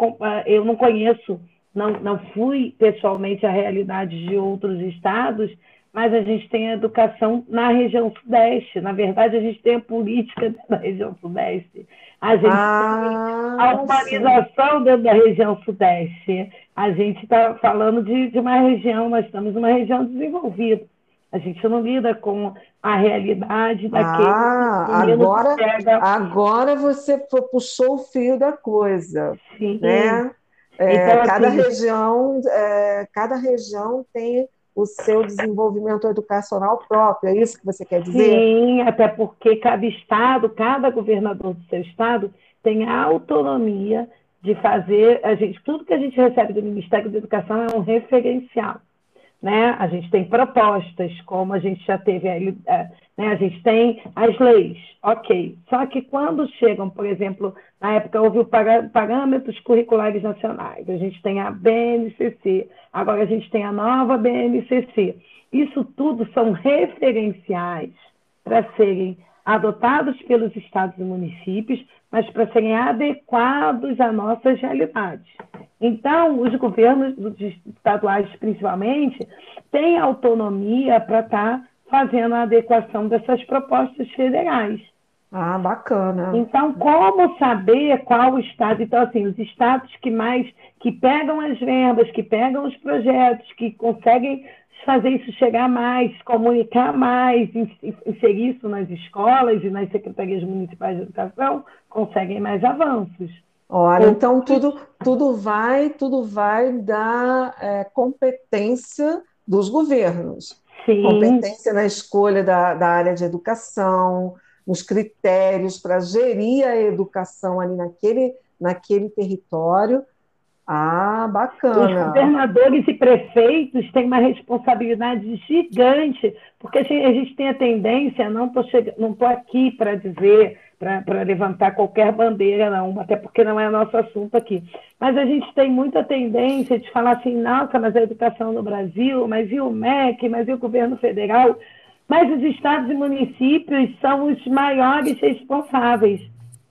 eu não conheço, não, não fui pessoalmente à realidade de outros estados, mas a gente tem a educação na região sudeste. Na verdade, a gente tem a política da região sudeste. A gente ah, tem a urbanização dentro da região sudeste. A gente está falando de, de uma região, nós estamos numa região desenvolvida. A gente não lida com a realidade daquele ah, agora, pega... agora você puxou o fio da coisa. Sim. Né? É, então, cada, assim, região, é, cada região tem o seu desenvolvimento educacional próprio, é isso que você quer dizer? Sim, até porque cada estado, cada governador do seu estado tem a autonomia de fazer, a gente, tudo que a gente recebe do Ministério da Educação é um referencial né? A gente tem propostas, como a gente já teve, né? a gente tem as leis, ok. Só que quando chegam, por exemplo, na época houve o parâmetros curriculares nacionais, a gente tem a BNCC, agora a gente tem a nova BNCC. Isso tudo são referenciais para serem adotados pelos estados e municípios, mas para serem adequados às nossas realidades. Então, os governos estaduais, principalmente, têm autonomia para estar tá fazendo a adequação dessas propostas federais. Ah, bacana. Então, como saber qual estado? Então, assim, os estados que mais que pegam as verbas, que pegam os projetos, que conseguem fazer isso chegar mais, comunicar mais, inserir isso nas escolas e nas secretarias municipais de educação, conseguem mais avanços. Olha, então tudo, tudo vai, tudo vai da é, competência dos governos. Sim. Competência na escolha da, da área de educação, nos critérios para gerir a educação ali naquele, naquele território ah, bacana. Os governadores e prefeitos têm uma responsabilidade gigante, porque a gente tem a tendência, não estou não tô aqui para dizer, para levantar qualquer bandeira, não, até porque não é nosso assunto aqui. Mas a gente tem muita tendência de falar assim, nossa, mas a educação no Brasil, mas e o MEC, mas e o governo federal? Mas os estados e municípios são os maiores responsáveis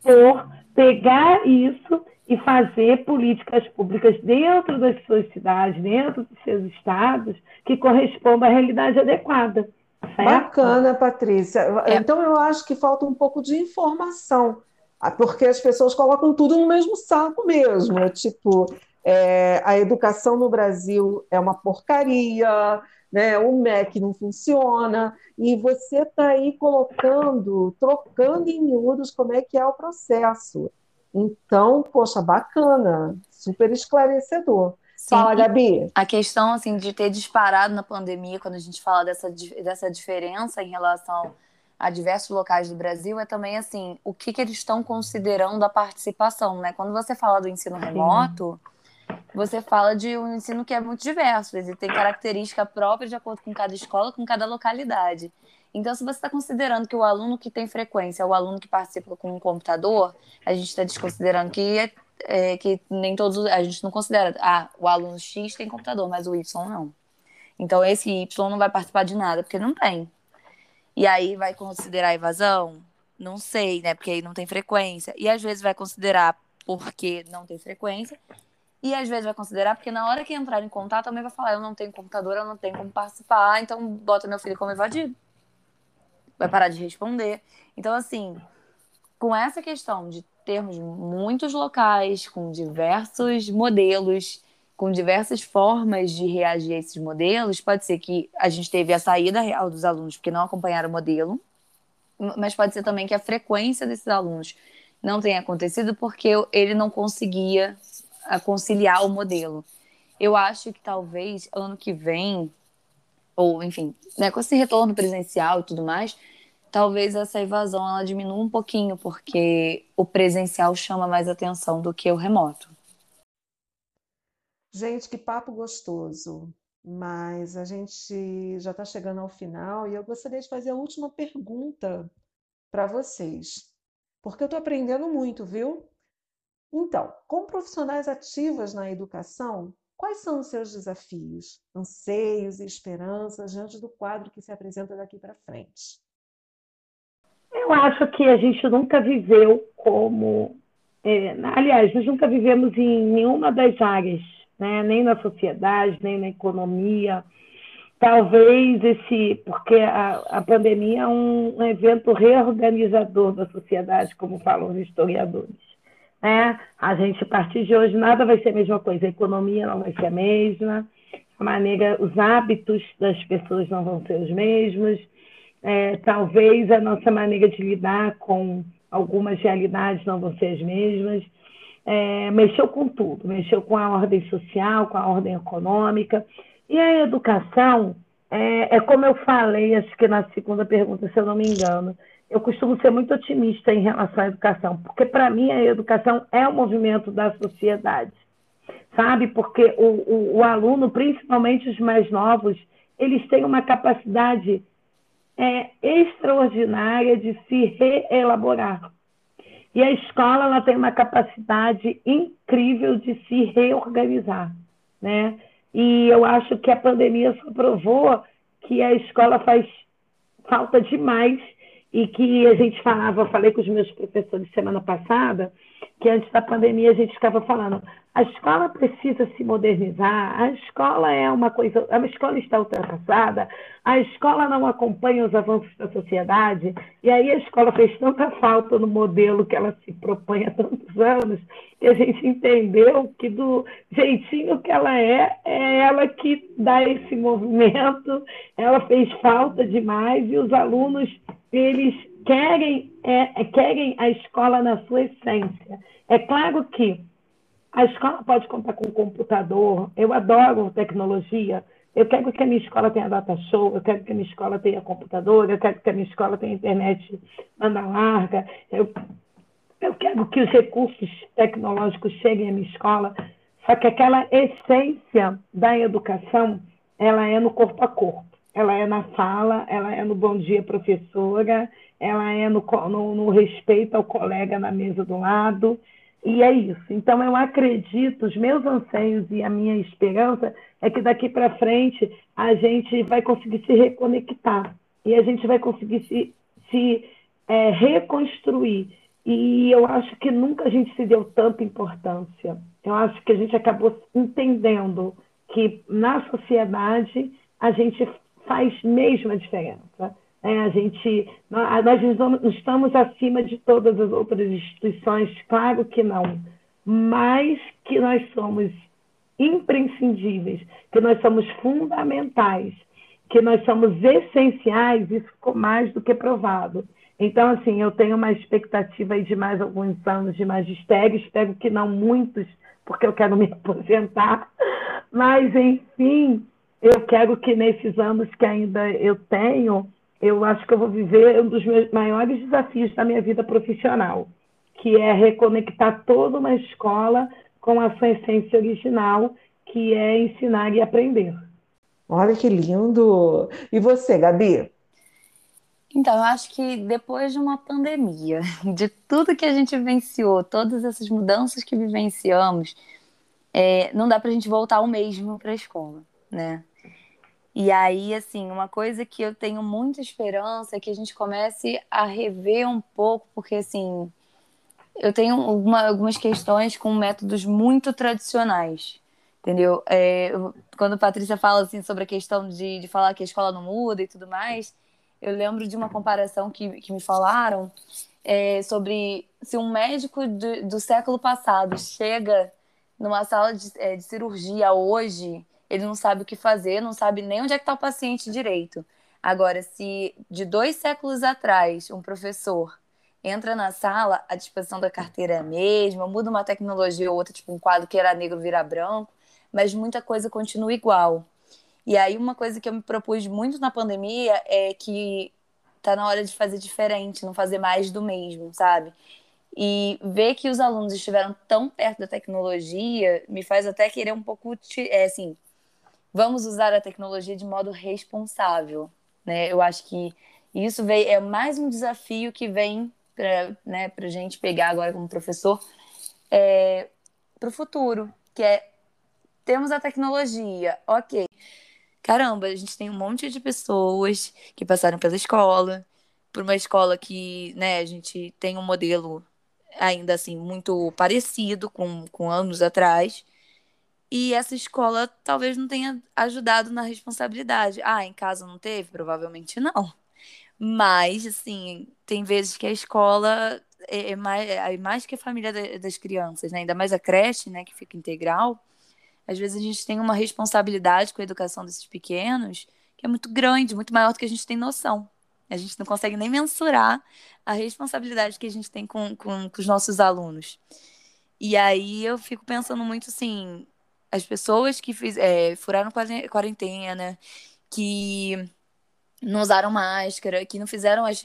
por pegar isso e fazer políticas públicas dentro das suas cidades, dentro dos seus estados, que correspondam à realidade adequada. Certo? Bacana, Patrícia. É. Então, eu acho que falta um pouco de informação, ah, porque as pessoas colocam tudo no mesmo saco mesmo. É tipo, é, a educação no Brasil é uma porcaria, né? o MEC não funciona, e você está aí colocando, trocando em miúdos como é que é o processo. Então, poxa, bacana, super esclarecedor. Sim, Fala, Gabi. A questão assim de ter disparado na pandemia, quando a gente fala dessa, dessa diferença em relação a diversos locais do Brasil, é também assim, o que, que eles estão considerando a participação, né? Quando você fala do ensino remoto, você fala de um ensino que é muito diverso, ele tem característica própria de acordo com cada escola, com cada localidade. Então, se você está considerando que o aluno que tem frequência é o aluno que participa com um computador, a gente está desconsiderando que, é, é, que nem todos. A gente não considera. Ah, o aluno X tem computador, mas o Y não. Então, esse Y não vai participar de nada, porque não tem. E aí vai considerar evasão? Não sei, né? Porque aí não tem frequência. E às vezes vai considerar porque não tem frequência. E às vezes vai considerar, porque na hora que entrar em contato também vai falar, eu não tenho computador, eu não tenho como participar, então bota meu filho como evadido vai parar de responder. Então, assim, com essa questão de termos muitos locais com diversos modelos, com diversas formas de reagir a esses modelos. Pode ser que a gente teve a saída real dos alunos porque não acompanharam o modelo, mas pode ser também que a frequência desses alunos não tenha acontecido porque ele não conseguia conciliar o modelo. Eu acho que talvez ano que vem, ou enfim, né, com esse retorno presencial e tudo mais, talvez essa evasão ela diminua um pouquinho, porque o presencial chama mais atenção do que o remoto. Gente, que papo gostoso. Mas a gente já está chegando ao final e eu gostaria de fazer a última pergunta para vocês, porque eu estou aprendendo muito, viu? Então, como profissionais ativas na educação, quais são os seus desafios, anseios e esperanças diante do quadro que se apresenta daqui para frente? Eu acho que a gente nunca viveu como. É, aliás, nós nunca vivemos em nenhuma das áreas, né? nem na sociedade, nem na economia. Talvez esse. Porque a, a pandemia é um, evento reorganizador da sociedade, como falam os historiadores. Né? A gente, a partir de hoje, nada vai ser a mesma coisa, a economia não vai ser a mesma, a maneira, os hábitos das pessoas não vão ser os mesmos, é, talvez a nossa maneira de lidar com algumas realidades não vão ser as mesmas. É, mexeu com tudo, mexeu com a ordem social, com a ordem econômica. E a educação, é, é como eu falei, acho que na segunda pergunta, se eu não me engano, eu costumo ser muito otimista em relação à educação, porque para mim a educação é o movimento da sociedade, sabe? Porque o, o, o aluno, principalmente os mais novos, eles têm uma capacidade é, extraordinária de se reelaborar. E a escola ela tem uma capacidade incrível de se reorganizar, né? E eu acho que a pandemia só provou que a escola faz falta demais e que a gente falava, eu falei com os meus professores semana passada, que antes da pandemia a gente ficava falando, a escola precisa se modernizar, a escola é uma coisa, a escola está ultrapassada, a escola não acompanha os avanços da sociedade, e aí a escola fez tanta falta no modelo que ela se propõe há tantos anos, que a gente entendeu que do jeitinho que ela é, é ela que dá esse movimento, ela fez falta demais, e os alunos eles querem, é, é, querem a escola na sua essência. É claro que a escola pode contar com computador, eu adoro tecnologia, eu quero que a minha escola tenha data show, eu quero que a minha escola tenha computador, eu quero que a minha escola tenha internet banda larga, eu, eu quero que os recursos tecnológicos cheguem à minha escola, só que aquela essência da educação, ela é no corpo a corpo ela é na fala, ela é no bom dia, professora, ela é no, no, no, respeito ao colega na mesa do lado, e é isso. Então, eu acredito, os meus anseios e a minha esperança é que daqui para frente a gente vai conseguir se reconectar e a gente vai conseguir se, se é, reconstruir. E eu acho que nunca a gente se deu tanta importância. Eu acho que a gente acabou entendendo que na sociedade a gente faz mesmo a diferença. É, a gente, nós estamos acima de todas as outras instituições, claro que não, mas que nós somos imprescindíveis, que nós somos fundamentais, que nós somos essenciais, isso ficou mais do que provado. Então, assim, eu tenho uma expectativa de mais alguns anos de magistério, espero que não muitos, porque eu quero me aposentar, mas, enfim, eu quero que nesses anos que ainda eu tenho, eu acho que eu vou viver um dos meus maiores desafios da minha vida profissional, que é reconectar toda uma escola com a sua essência original, que é ensinar e aprender. Olha que lindo! E você, Gabi? Então, eu acho que depois de uma pandemia, de tudo que a gente vivenciou, todas essas mudanças que vivenciamos, é, não dá para a gente voltar ao mesmo para a escola, né? E aí, assim, uma coisa que eu tenho muita esperança é que a gente comece a rever um pouco, porque, assim, eu tenho uma, algumas questões com métodos muito tradicionais, entendeu? É, quando a Patrícia fala, assim, sobre a questão de, de falar que a escola não muda e tudo mais, eu lembro de uma comparação que, que me falaram é, sobre se um médico do, do século passado chega numa sala de, é, de cirurgia hoje, ele não sabe o que fazer, não sabe nem onde é que está o paciente direito. Agora, se de dois séculos atrás um professor entra na sala, a disposição da carteira é a mesma, muda uma tecnologia ou outra, tipo um quadro que era negro vira branco, mas muita coisa continua igual. E aí uma coisa que eu me propus muito na pandemia é que tá na hora de fazer diferente, não fazer mais do mesmo, sabe? E ver que os alunos estiveram tão perto da tecnologia me faz até querer um pouco, é, assim, vamos usar a tecnologia de modo responsável, né? Eu acho que isso veio, é mais um desafio que vem para né, a gente pegar agora como professor é, para o futuro, que é temos a tecnologia, ok. Caramba, a gente tem um monte de pessoas que passaram pela escola, por uma escola que né, a gente tem um modelo ainda assim muito parecido com, com anos atrás. E essa escola talvez não tenha ajudado na responsabilidade. Ah, em casa não teve? Provavelmente não. Mas, assim, tem vezes que a escola é, é mais, é mais que a família das crianças, né? Ainda mais a creche, né, que fica integral. Às vezes a gente tem uma responsabilidade com a educação desses pequenos que é muito grande, muito maior do que a gente tem noção. A gente não consegue nem mensurar a responsabilidade que a gente tem com, com, com os nossos alunos. E aí eu fico pensando muito assim, as pessoas que fiz, é, furaram quarentena, que não usaram máscara, que não fizeram as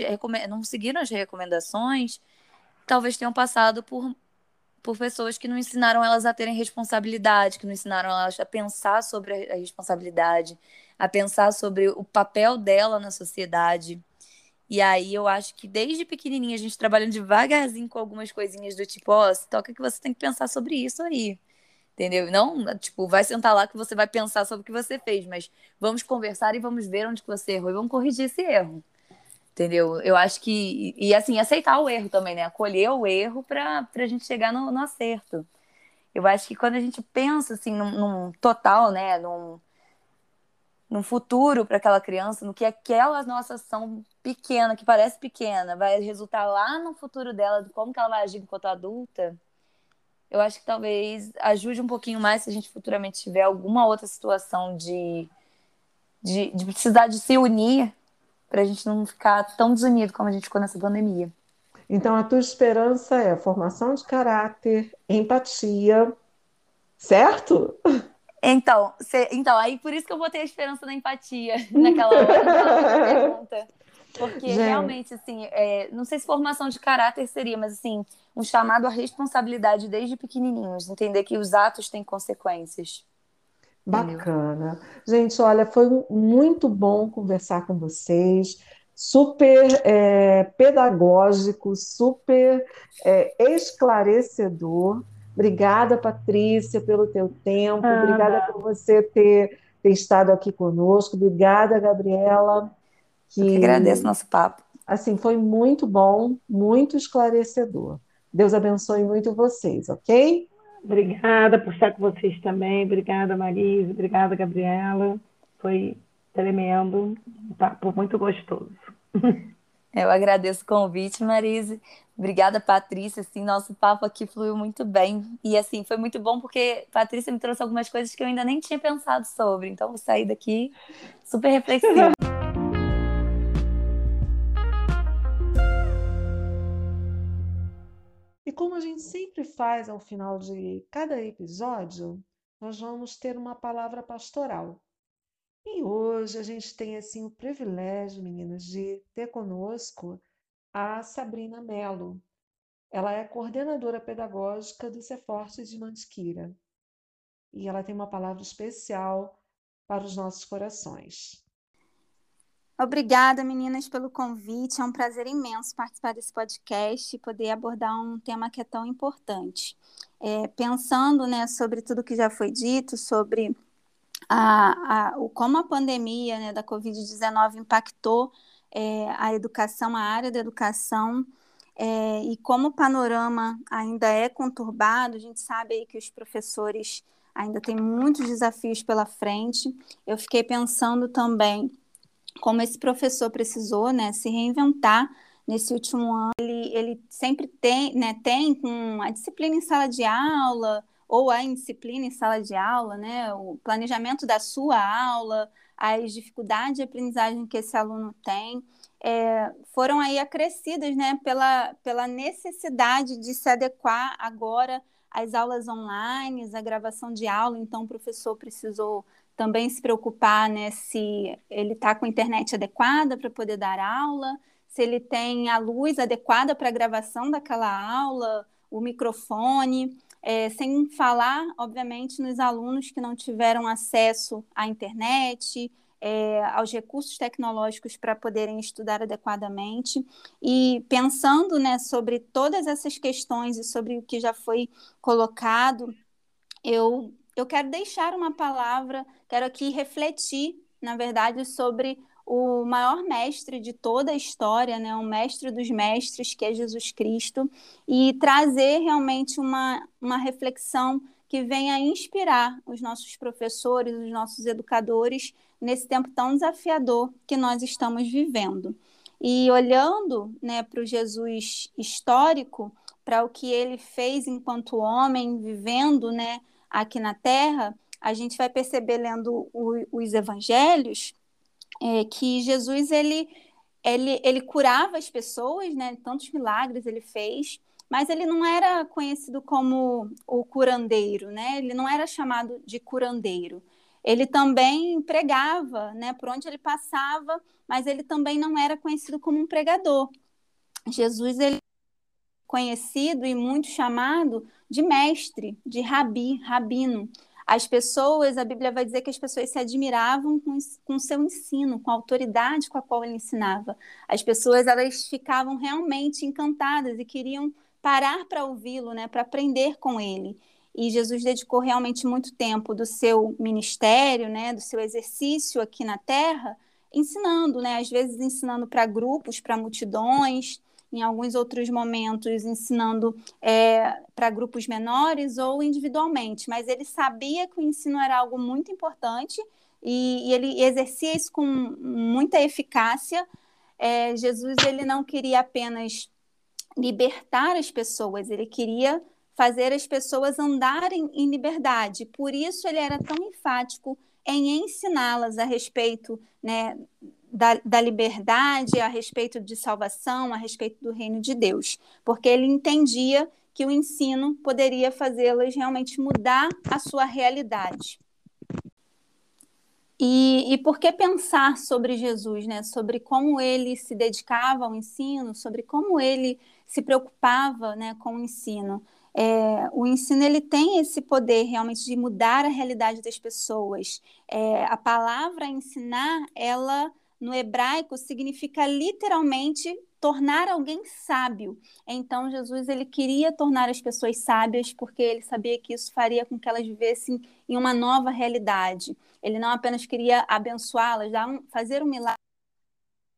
não seguiram as recomendações, talvez tenham passado por por pessoas que não ensinaram elas a terem responsabilidade, que não ensinaram elas a pensar sobre a responsabilidade, a pensar sobre o papel dela na sociedade. E aí eu acho que desde pequenininha a gente trabalhando devagarzinho com algumas coisinhas do tipo, ó, oh, toca que você tem que pensar sobre isso aí entendeu? Não, tipo, vai sentar lá que você vai pensar sobre o que você fez, mas vamos conversar e vamos ver onde que você errou e vamos corrigir esse erro. Entendeu? Eu acho que. E assim, aceitar o erro também, né? Acolher o erro para a gente chegar no, no, acerto. Eu acho que quando a gente pensa assim num, num total, né? Num, num futuro para aquela criança, no que aquela nossa ação pequena, que parece pequena, vai resultar lá no futuro dela, de como que ela vai agir enquanto adulta, eu acho que talvez ajude um pouquinho mais se a gente futuramente tiver alguma outra situação de, de, de precisar de se unir para a gente não ficar tão desunido como a gente ficou nessa pandemia. Então, a tua esperança é formação de caráter, empatia, certo? Então, cê, então, aí por isso que eu botei a esperança na empatia naquela hora, naquela pergunta. Porque Gente. realmente, assim, é, não sei se formação de caráter seria, mas assim, um chamado à responsabilidade desde pequenininhos, entender que os atos têm consequências. Bacana. Gente, olha, foi muito bom conversar com vocês, super é, pedagógico, super é, esclarecedor. Obrigada, Patrícia, pelo teu tempo. Ah, Obrigada por você ter, ter estado aqui conosco. Obrigada, Gabriela. Que, Eu que agradeço nosso papo. Assim, foi muito bom, muito esclarecedor. Deus abençoe muito vocês, ok? Obrigada por estar com vocês também. Obrigada, Marisa. Obrigada, Gabriela. Foi tremendo. Um papo muito gostoso. Eu agradeço o convite, Marise. Obrigada, Patrícia. Assim, nosso papo aqui fluiu muito bem. E assim, foi muito bom porque Patrícia me trouxe algumas coisas que eu ainda nem tinha pensado sobre. Então, vou sair daqui super reflexiva. como a gente sempre faz ao final de cada episódio, nós vamos ter uma palavra pastoral. E hoje a gente tem assim o privilégio, meninas, de ter conosco a Sabrina Mello. Ela é coordenadora pedagógica do Cefortes de Mantiqueira. E ela tem uma palavra especial para os nossos corações. Obrigada, meninas, pelo convite. É um prazer imenso participar desse podcast e poder abordar um tema que é tão importante. É, pensando né, sobre tudo que já foi dito, sobre a, a, o, como a pandemia né, da Covid-19 impactou é, a educação, a área da educação, é, e como o panorama ainda é conturbado, a gente sabe aí que os professores ainda têm muitos desafios pela frente. Eu fiquei pensando também como esse professor precisou né, se reinventar nesse último ano, ele, ele sempre tem, né, tem com a disciplina em sala de aula, ou a indisciplina em sala de aula, né, o planejamento da sua aula, as dificuldades de aprendizagem que esse aluno tem, é, foram aí acrescidas né, pela, pela necessidade de se adequar agora às aulas online, à gravação de aula, então o professor precisou também se preocupar né, se ele está com a internet adequada para poder dar aula, se ele tem a luz adequada para a gravação daquela aula, o microfone, é, sem falar, obviamente, nos alunos que não tiveram acesso à internet, é, aos recursos tecnológicos para poderem estudar adequadamente. E pensando né, sobre todas essas questões e sobre o que já foi colocado, eu, eu quero deixar uma palavra, quero aqui refletir, na verdade, sobre o maior mestre de toda a história, né, o mestre dos mestres, que é Jesus Cristo, e trazer realmente uma, uma reflexão que venha inspirar os nossos professores, os nossos educadores, nesse tempo tão desafiador que nós estamos vivendo. E olhando né, para o Jesus histórico, para o que ele fez enquanto homem, vivendo né, aqui na Terra, a gente vai perceber lendo o, os evangelhos é, que Jesus ele, ele, ele curava as pessoas, né? Tantos milagres ele fez, mas ele não era conhecido como o curandeiro, né? Ele não era chamado de curandeiro. Ele também pregava, né? Por onde ele passava, mas ele também não era conhecido como um pregador. Jesus ele conhecido e muito chamado de mestre, de rabi, rabino. As pessoas, a Bíblia vai dizer que as pessoas se admiravam com, com seu ensino, com a autoridade com a qual ele ensinava. As pessoas, elas ficavam realmente encantadas e queriam parar para ouvi-lo, né, para aprender com ele. E Jesus dedicou realmente muito tempo do seu ministério, né, do seu exercício aqui na terra, ensinando, né, às vezes ensinando para grupos, para multidões, em alguns outros momentos ensinando é, para grupos menores ou individualmente, mas ele sabia que o ensino era algo muito importante e, e ele exercia isso com muita eficácia. É, Jesus ele não queria apenas libertar as pessoas, ele queria fazer as pessoas andarem em liberdade. Por isso ele era tão enfático em ensiná-las a respeito né, da, da, liberdade, a respeito de salvação, a respeito do reino de Deus, porque ele entendia que o ensino poderia fazê-las realmente mudar a sua realidade. E, e por que pensar sobre Jesus, né? Sobre como ele se dedicava ao ensino, sobre como ele se preocupava, né, com o ensino. É, o ensino ele tem esse poder realmente de mudar a realidade das pessoas. É, a palavra ensinar, ela no hebraico significa literalmente tornar alguém sábio. Então Jesus ele queria tornar as pessoas sábias porque ele sabia que isso faria com que elas vivessem em uma nova realidade. Ele não apenas queria abençoá-las, fazer um milagre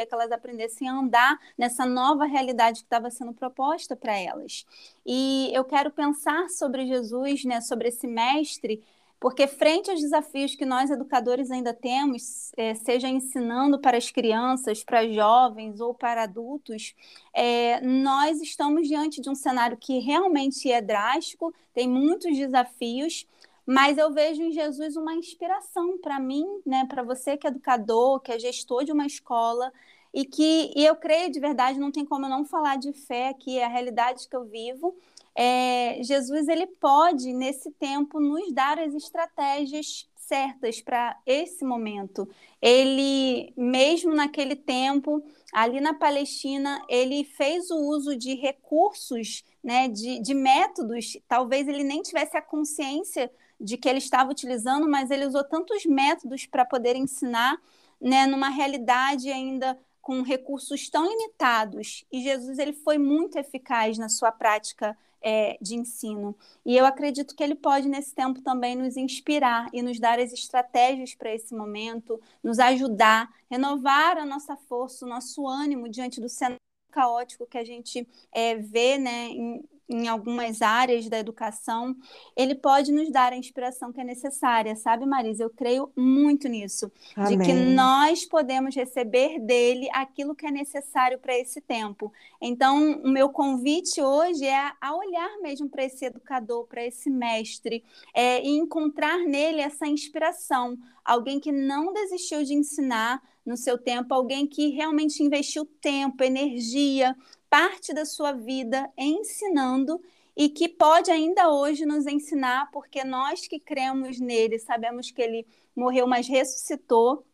que elas aprendessem a andar nessa nova realidade que estava sendo proposta para elas. E eu quero pensar sobre Jesus, né, sobre esse mestre, porque, frente aos desafios que nós, educadores, ainda temos, é, seja ensinando para as crianças, para jovens ou para adultos, é, nós estamos diante de um cenário que realmente é drástico, tem muitos desafios, mas eu vejo em Jesus uma inspiração para mim, né, para você que é educador, que é gestor de uma escola, e que e eu creio de verdade, não tem como eu não falar de fé, que é a realidade que eu vivo é, Jesus ele pode nesse tempo nos dar as estratégias certas para esse momento. Ele, mesmo naquele tempo, ali na Palestina, ele fez o uso de recursos, né, de, de métodos. Talvez ele nem tivesse a consciência de que ele estava utilizando, mas ele usou tantos métodos para poder ensinar, né, numa realidade ainda com recursos tão limitados. E Jesus ele foi muito eficaz na sua prática é, de ensino. E eu acredito que ele pode, nesse tempo, também nos inspirar e nos dar as estratégias para esse momento, nos ajudar, renovar a nossa força, o nosso ânimo diante do cenário caótico que a gente é, vê né, em, em algumas áreas da educação, ele pode nos dar a inspiração que é necessária, sabe, Marisa? Eu creio muito nisso, Amém. de que nós podemos receber dele aquilo que é necessário para esse tempo. Então, o meu convite hoje é a olhar mesmo para esse educador, para esse mestre, é, e encontrar nele essa inspiração, alguém que não desistiu de ensinar no seu tempo, alguém que realmente investiu tempo, energia, parte da sua vida ensinando e que pode ainda hoje nos ensinar, porque nós que cremos nele, sabemos que ele morreu, mas ressuscitou,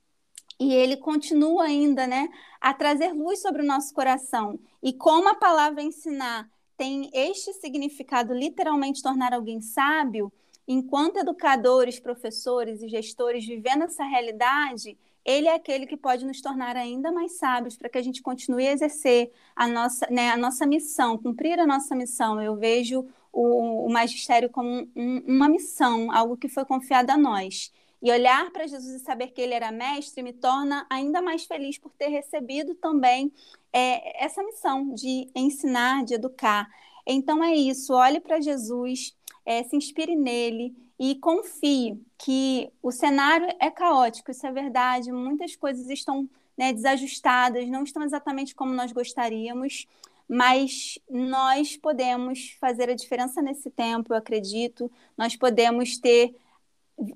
e ele continua ainda, né, a trazer luz sobre o nosso coração. E como a palavra ensinar tem este significado, literalmente tornar alguém sábio, enquanto educadores, professores e gestores vivendo essa realidade, ele é aquele que pode nos tornar ainda mais sábios para que a gente continue a exercer a nossa, né, a nossa missão, cumprir a nossa missão. Eu vejo o, o magistério como um, uma missão, algo que foi confiado a nós. E olhar para Jesus e saber que ele era mestre me torna ainda mais feliz por ter recebido também é, essa missão de ensinar, de educar. Então é isso, olhe para Jesus, é, se inspire nele e confie que o cenário é caótico, isso é verdade, muitas coisas estão né, desajustadas, não estão exatamente como nós gostaríamos, mas nós podemos fazer a diferença nesse tempo, eu acredito, nós podemos ter,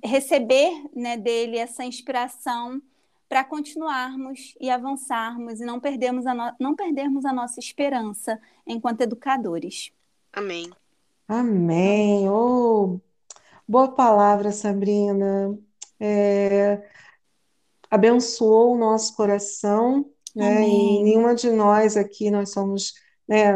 receber né, dele essa inspiração para continuarmos e avançarmos e não perdermos, a no... não perdermos a nossa esperança enquanto educadores. Amém. Amém. Oh, boa palavra, Sabrina. É, abençoou o nosso coração, né? E nenhuma de nós aqui, nós somos, né,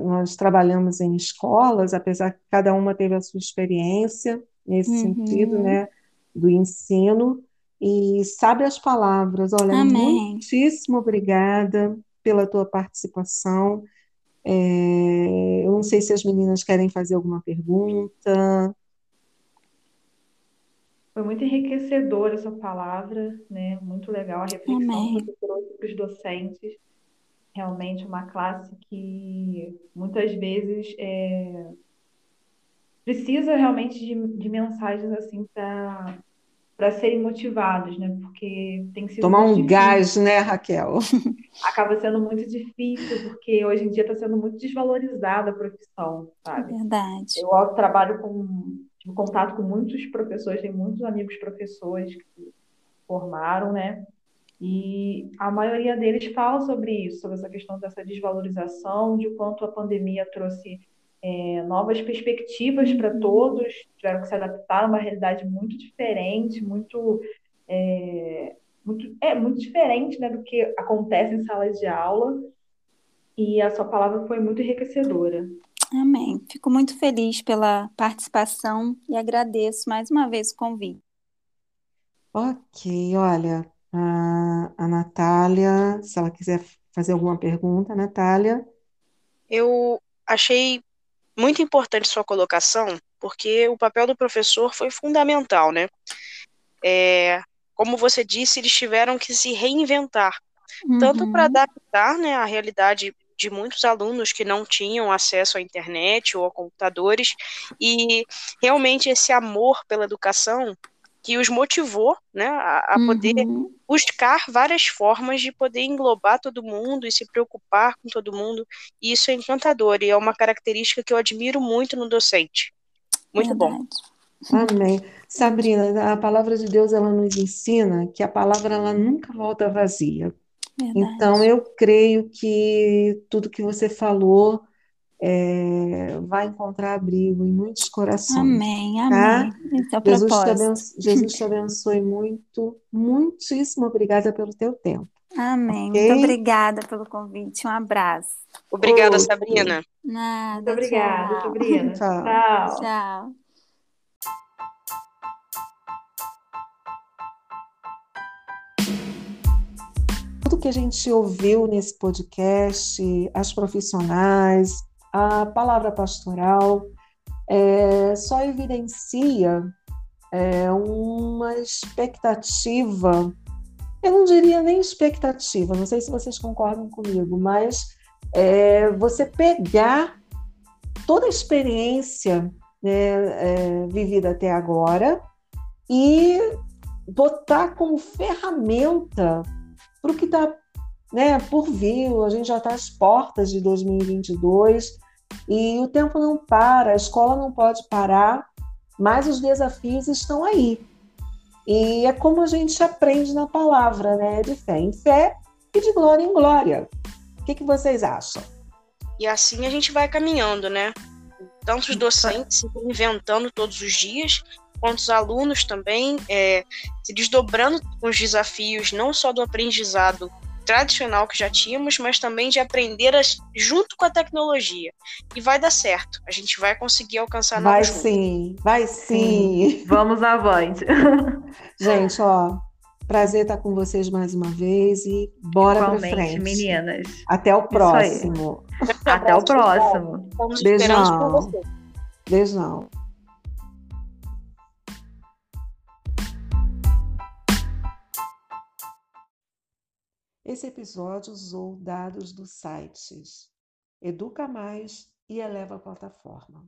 nós trabalhamos em escolas, apesar que cada uma teve a sua experiência nesse uhum. sentido, né, do ensino. E sabe as palavras, olha, Amém. muitíssimo obrigada pela tua participação. É, eu não sei se as meninas querem fazer alguma pergunta. Foi muito enriquecedora essa palavra, né? Muito legal a reflexão que você trouxe para os docentes. Realmente uma classe que muitas vezes é, precisa realmente de, de mensagens assim para para serem motivados, né? Porque tem sido tomar um difícil. gás, né, Raquel? Acaba sendo muito difícil porque hoje em dia está sendo muito desvalorizada a profissão, sabe? É verdade. Eu trabalho com tive contato com muitos professores, tenho muitos amigos professores que formaram, né? E a maioria deles fala sobre isso, sobre essa questão dessa desvalorização, de quanto a pandemia trouxe é, novas perspectivas para todos, tiveram que se adaptar a uma realidade muito diferente, muito, é, muito, é, muito diferente né, do que acontece em salas de aula. E a sua palavra foi muito enriquecedora. Amém. Fico muito feliz pela participação e agradeço mais uma vez o convite. Ok, olha, a, a Natália, se ela quiser fazer alguma pergunta, Natália. Eu achei muito importante sua colocação, porque o papel do professor foi fundamental, né? É, como você disse, eles tiveram que se reinventar, uhum. tanto para adaptar né, a realidade de muitos alunos que não tinham acesso à internet ou a computadores, e realmente esse amor pela educação que os motivou né, a, a uhum. poder buscar várias formas de poder englobar todo mundo e se preocupar com todo mundo. E isso é encantador e é uma característica que eu admiro muito no docente. Muito Verdade. bom. Amém. Sabrina, a palavra de Deus ela nos ensina que a palavra ela nunca volta vazia. Verdade. Então eu creio que tudo que você falou é, vai encontrar abrigo em muitos corações. Amém, tá? amém. Esse é o Jesus, te abençoe, Jesus te abençoe muito, muitíssimo obrigada pelo teu tempo. Amém. Okay? Muito obrigada pelo convite. Um abraço. Obrigada, Outro. Sabrina. Nada. Muito obrigada, tchau. Sabrina. Tchau. Tchau. tchau. Tudo que a gente ouviu nesse podcast, as profissionais, a palavra pastoral é, só evidencia é, uma expectativa, eu não diria nem expectativa, não sei se vocês concordam comigo, mas é, você pegar toda a experiência né, é, vivida até agora e botar como ferramenta para o que está né, por vir. A gente já está às portas de 2022 e o tempo não para, a escola não pode parar, mas os desafios estão aí. E é como a gente aprende na palavra, né? De fé em fé e de glória em glória. O que, que vocês acham? E assim a gente vai caminhando, né? Tanto os docentes se inventando todos os dias, quanto os alunos também é, se desdobrando com os desafios, não só do aprendizado tradicional que já tínhamos, mas também de aprender as, junto com a tecnologia. E vai dar certo. A gente vai conseguir alcançar Vai sim, vai sim. sim. Vamos avante. gente, ó, prazer estar com vocês mais uma vez e bora para frente. meninas. Até o próximo. Até o próximo. Beijão. Beijão. Esse episódio usou dados dos sites Educa Mais e Eleva Plataforma.